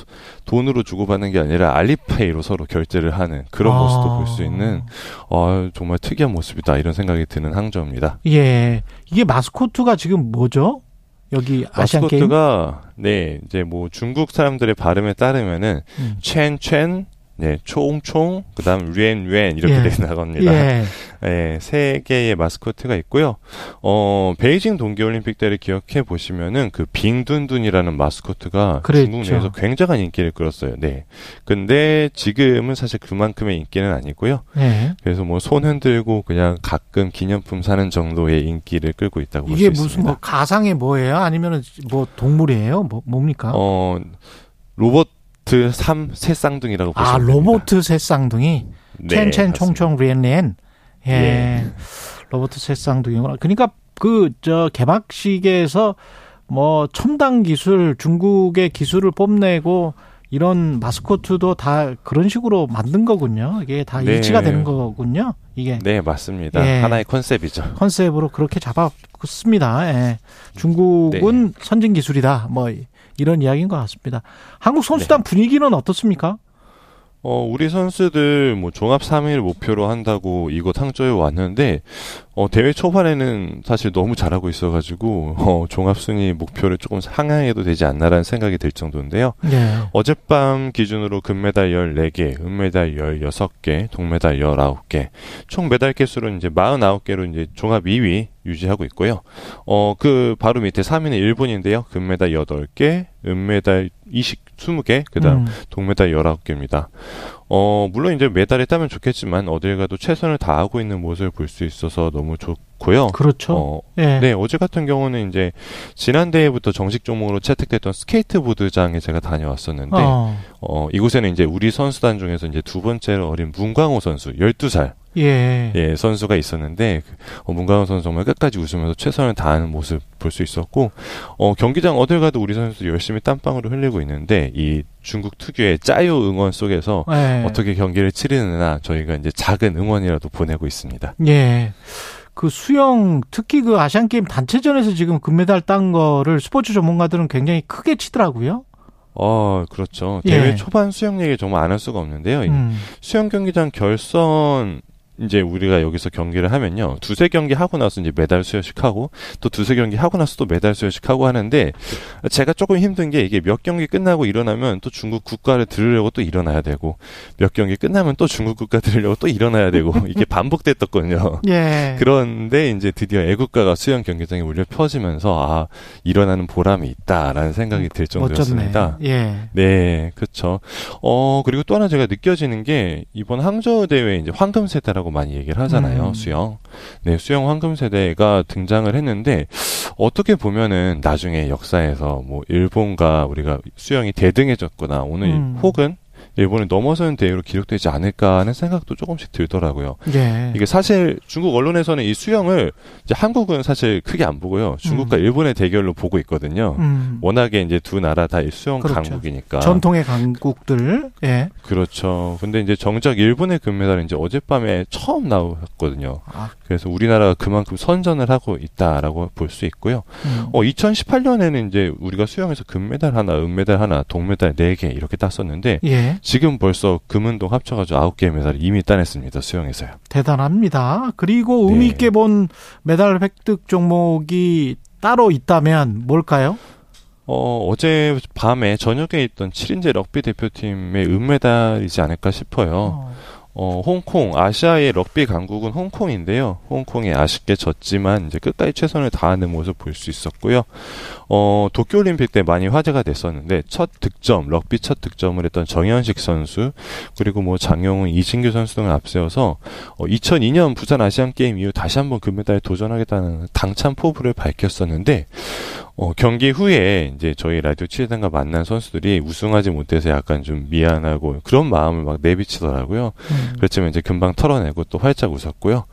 돈으로 주고받는 게 아니라 알리페이로 서로 결제를 하는 그런 아. 모습도 볼 수 있는 어, 정말 특이한 모습이다 이런 생각이 드는 항저우입니다. 예. 이게 마스코트가 지금 뭐죠? 여기 아시안 게임. 마스코트가 네 이제 뭐 중국 사람들의 발음에 따르면은 음. 첸첸 네 총총 그 다음 류엔류엔 이렇게 예. 되나갑니다 예. 네, 세 개의 마스코트가 있고요. 어, 베이징 동계올림픽 때를 기억해 보시면은 그 빙둔둔이라는 마스코트가 그랬죠. 중국 내에서 굉장한 인기를 끌었어요. 네. 근데 지금은 사실 그만큼의 인기는 아니고요. 예. 그래서 뭐 손 흔들고 그냥 가끔 기념품 사는 정도의 인기를 끌고 있다고 볼수 이게 있습니다. 무슨 뭐 가상의 뭐예요? 아니면은 뭐 동물이에요? 뭐 뭡니까? 어, 로보트 삼 세쌍둥이라고 아, 보시면 됩니다. 로보트 세쌍둥이. 네, 첸첸. 총총 리엔리엔. 예. 예. 로보트 세쌍둥이구나. 그러니까 그 저 개막식에서 뭐 첨단 기술 중국의 기술을 뽐내고 이런 마스코트도 다 그런 식으로 만든 거군요. 이게 다 네. 일치가 되는 거군요. 이게 네, 맞습니다. 예. 하나의 컨셉이죠. 컨셉으로 그렇게 잡았습니다. 예. 중국은 네. 선진 기술이다. 뭐 이런 이야기인 것 같습니다. 한국 선수단 네. 분위기는 어떻습니까? 어, 우리 선수들 뭐 종합 3위를 목표로 한다고 이곳 항저에 왔는데 어, 대회 초반에는 사실 너무 잘하고 있어가지고 어, 종합 순위 목표를 조금 상향해도 되지 않나라는 생각이 들 정도인데요. 네. 어젯밤 기준으로 금메달 14개, 은메달 16개, 동메달 19개, 총 메달 개수는 이제 49개로 이제 종합 2위 유지하고 있고요. 어, 그 바로 밑에 3위는 일본인데요. 금메달 8개, 은메달 20, 20개, 그 다음 음. 동메달 19개입니다. 어, 물론 이제 메달이 따면 좋겠지만 어딜 가도 최선을 다하고 있는 모습을 볼 수 있어서 너무 좋고요. 그렇죠. 어, 예. 네, 어제 같은 경우는 이제 지난 대회부터 정식 종목으로 채택됐던 스케이트보드장에 제가 다녀왔었는데 어. 어, 이곳에는 이제 우리 선수단 중에서 이제 두 번째로 어린 문광호 선수, 12살. 예. 예, 선수가 있었는데, 그, 어, 문광호 선수 정말 끝까지 웃으면서 최선을 다하는 모습 볼 수 있었고, 어, 경기장 어딜 가도 우리 선수들 열심히 땀방울을 흘리고 있는데, 이 중국 특유의 짜요 응원 속에서 예. 어떻게 경기를 치르느냐 저희가 이제 작은 응원이라도 보내고 있습니다. 예. 그 수영 특히 그 아시안 게임 단체전에서 지금 금메달 딴 거를 스포츠 전문가들은 굉장히 크게 치더라고요. 어, 그렇죠. 예. 대회 초반 수영 얘기 정말 안 할 수가 없는데요. 이 음. 수영 경기장 결선 이제 우리가 여기서 경기를 하면요. 두세 경기 하고 나서 이제 메달 수여식 하고 또 두세 경기 하고 나서 또 메달 수여식 하고 하는데 제가 조금 힘든 게 이게 몇 경기 끝나고 일어나면 또 중국 국가를 들으려고 또 일어나야 되고 몇 경기 끝나면 또 중국 국가 들으려고 또 일어나야 되고 이게 반복됐었거든요. 예. 그런데 이제 드디어 애국가가 수영 경기장에 울려 퍼지면서 아 일어나는 보람이 있다라는 생각이 들 정도였습니다. 예. 네, 그렇죠. 어 그리고 또 하나 제가 느껴지는 게 이번 항저우 대회 이제 황금 세대라고 많이 얘기를 하잖아요. 음. 수영. 네, 수영 황금 세대가 등장을 했는데 어떻게 보면은 나중에 역사에서 뭐 일본과 우리가 수영이 대등해졌거나 오늘 음. 혹은 일본을 넘어서는 대회로 기록되지 않을까 하는 생각도 조금씩 들더라고요. 예. 이게 사실 중국 언론에서는 이 수영을 이제 한국은 사실 크게 안 보고요. 중국과 일본의 대결로 보고 있거든요. 음. 워낙에 이제 두 나라 다이 수영 그렇죠. 강국이니까. 전통의 강국들. 예. 그렇죠. 근데 이제 정작 일본의 금메달은 이제 어젯밤에 처음 나왔거든요. 아, 그래서 우리나라가 그만큼 선전을 하고 있다라고 볼 수 있고요. 음. 어, 2018년에는 이제 우리가 수영에서 금메달 하나, 은메달 하나, 동메달 네 개 이렇게 땄었는데 예. 지금 벌써 금은동 합쳐가지고 아홉 개의 메달을 이미 따냈습니다. 수영에서요. 대단합니다. 그리고 의미 네. 있게 본 메달 획득 종목이 따로 있다면 뭘까요? 어, 어제 밤에 저녁에 있던 7인제 럭비 대표팀의 은메달이지 않을까 싶어요. 어, 홍콩, 아시아의 럭비 강국은 홍콩인데요. 홍콩이 아쉽게 졌지만 이제 끝까지 최선을 다하는 모습 볼 수 있었고요. 어, 도쿄올림픽 때 많이 화제가 됐었는데 첫 득점, 럭비 첫 득점을 했던 정현식 선수 그리고 뭐 장영훈, 이진규 선수 등을 앞세워서 어, 2002년 부산 아시안 게임 이후 다시 한번 금메달에 도전하겠다는 당찬 포부를 밝혔었는데 어, 경기 후에 이제 저희 라디오 취재단과 만난 선수들이 우승하지 못해서 약간 좀 미안하고 그런 마음을 막 내비치더라고요. 그렇지만 이제 금방 털어내고 또 활짝 웃었고요.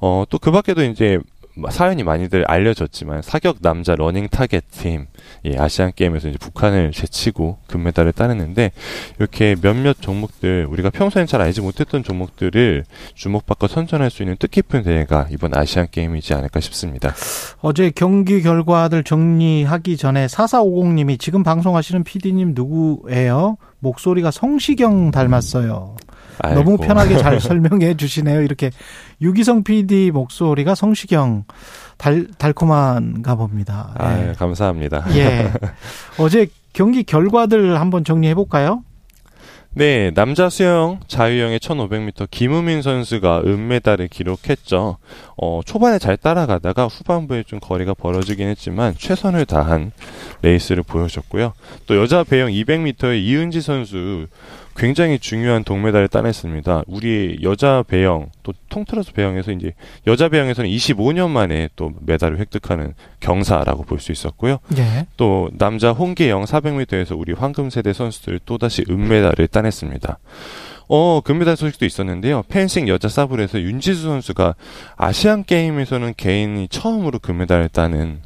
어, 또 그 밖에도 이제 사연이 많이들 알려졌지만 사격 남자 running target 팀 예, 아시안 게임에서 이제 북한을 제치고 금메달을 따냈는데 이렇게 몇몇 종목들 우리가 평소엔 잘 알지 못했던 종목들을 주목받고 선전할 수 있는 뜻깊은 대회가 이번 아시안 게임이지 않을까 싶습니다. 어제 경기 결과들 정리하기 전에 4450님이 지금 방송하시는 PD님 누구예요? 목소리가 성시경 닮았어요. 너무 아이고. 편하게 잘 설명해 주시네요. 이렇게 유기성 PD 목소리가 성시경 달 달콤한가 봅니다. 아, 감사합니다. 예. 어제 경기 결과들 한번 정리해 볼까요? 네, 남자 수영 자유형의 1500m 김우민 선수가 은메달을 기록했죠. 어, 초반에 잘 따라가다가 후반부에 좀 거리가 벌어지긴 했지만 최선을 다한 레이스를 보여줬고요. 또 여자 배영 200m의 이은지 선수 굉장히 중요한 동메달을 따냈습니다. 우리 여자 배영 또 통틀어서 배영에서 이제 여자 배영에서는 25년 만에 또 메달을 획득하는 경사라고 볼 수 있었고요. 예. 또 남자 홍계영 400m에서 우리 황금 세대 선수들 또 다시 은메달을 따냈습니다. 어, 금메달 소식도 있었는데요. 펜싱 여자 사브에서 윤지수 선수가 아시안 게임에서는 개인이 처음으로 금메달을 따는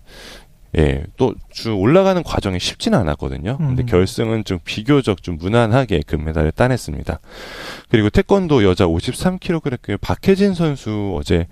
예, 또 주 올라가는 과정이 쉽지는 않았거든요. 근데 음. 결승은 좀 비교적 좀 무난하게 금메달을 따냈습니다. 그리고 태권도 여자 53kg 박혜진 선수 어제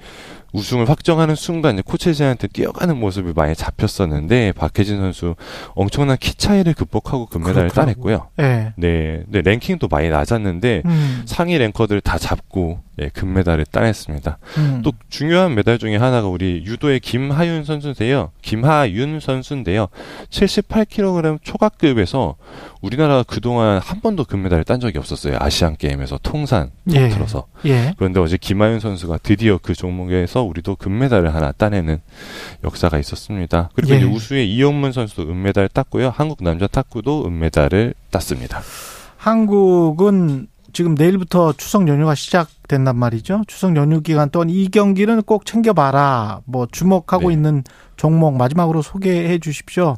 우승을 확정하는 순간 이제 코치진한테 뛰어가는 모습이 많이 잡혔었는데 박혜진 선수 엄청난 키 차이를 극복하고 금메달을 따냈고요. 예. 네, 네 랭킹도 많이 낮았는데 음. 상위 랭커들 다 잡고 예, 금메달을 따냈습니다. 음. 또 중요한 메달 중에 하나가 우리 유도의 김하윤 선수인데요. 김하윤 선수인데요. 78kg 초과급에서 우리나라가 그동안 한 번도 금메달을 딴 적이 없었어요. 아시안 게임에서 통산 예. 통틀어서. 예. 그런데 어제 김하윤 선수가 드디어 그 종목에서 우리도 금메달을 하나 따내는 역사가 있었습니다. 그리고 예. 우수의 이영문 선수도 은메달 땄고요. 한국 남자 탁구도 은메달을 땄습니다. 한국은 지금 내일부터 추석 연휴가 시작된단 말이죠. 추석 연휴 기간 동안 이 경기는 꼭 챙겨봐라. 뭐 주목하고 네. 있는 종목 마지막으로 소개해 주십시오.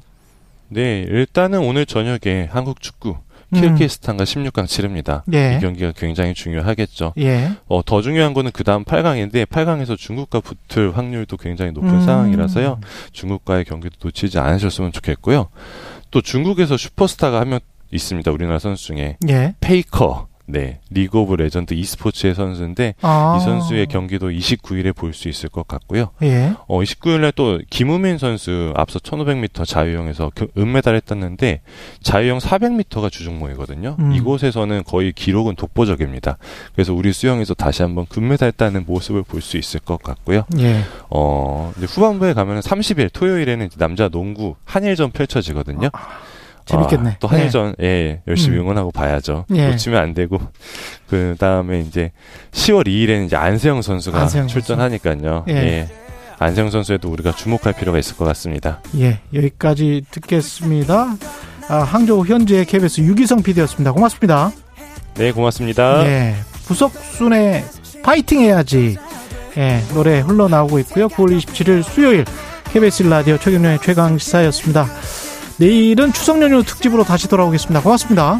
네, 일단은 오늘 저녁에 한국 축구 키르기스탄과 16강 치릅니다. 예. 이 경기가 굉장히 중요하겠죠. 예. 어, 더 중요한 거는 그 다음 8강인데 8강에서 중국과 붙을 확률도 굉장히 높은 음. 상황이라서요. 중국과의 경기도 놓치지 않으셨으면 좋겠고요. 또 중국에서 슈퍼스타가 한 명 있습니다. 우리나라 선수 중에 예. 페이커. 네, 리그 오브 레전드 e스포츠의 선수인데 아. 이 선수의 경기도 29일에 볼 수 있을 것 같고요. 예. 어, 29일날 또 김우민 선수 앞서 1500m 자유형에서 그 은메달을 땄는데 자유형 400m가 주종목이거든요. 음. 이곳에서는 거의 기록은 독보적입니다. 그래서 우리 수영에서 다시 한번 금메달 따는 모습을 볼 수 있을 것 같고요. 예. 어, 이제 후반부에 가면 30일 토요일에는 남자 농구 한일전 펼쳐지거든요. 재밌겠네. 아, 또 한일전 예, 열심히 음. 응원하고 봐야죠. 예. 놓치면 안 되고 그 다음에 이제 10월 2일에는 이제 안세영 선수가 안세영. 출전하니까요. 예. 예. 안세영 선수에도 우리가 주목할 필요가 있을 것 같습니다. 예. 여기까지 듣겠습니다. 아, 항저우 현재 KBS 유기성 PD였습니다. 고맙습니다. 네, 고맙습니다. 예. 부석순의 파이팅 해야지. 예. 노래 흘러나오고 있고요. 9월 27일 수요일 KBS 라디오 최경련의 최강 시사였습니다. 내일은 추석 연휴 특집으로 다시 돌아오겠습니다. 고맙습니다.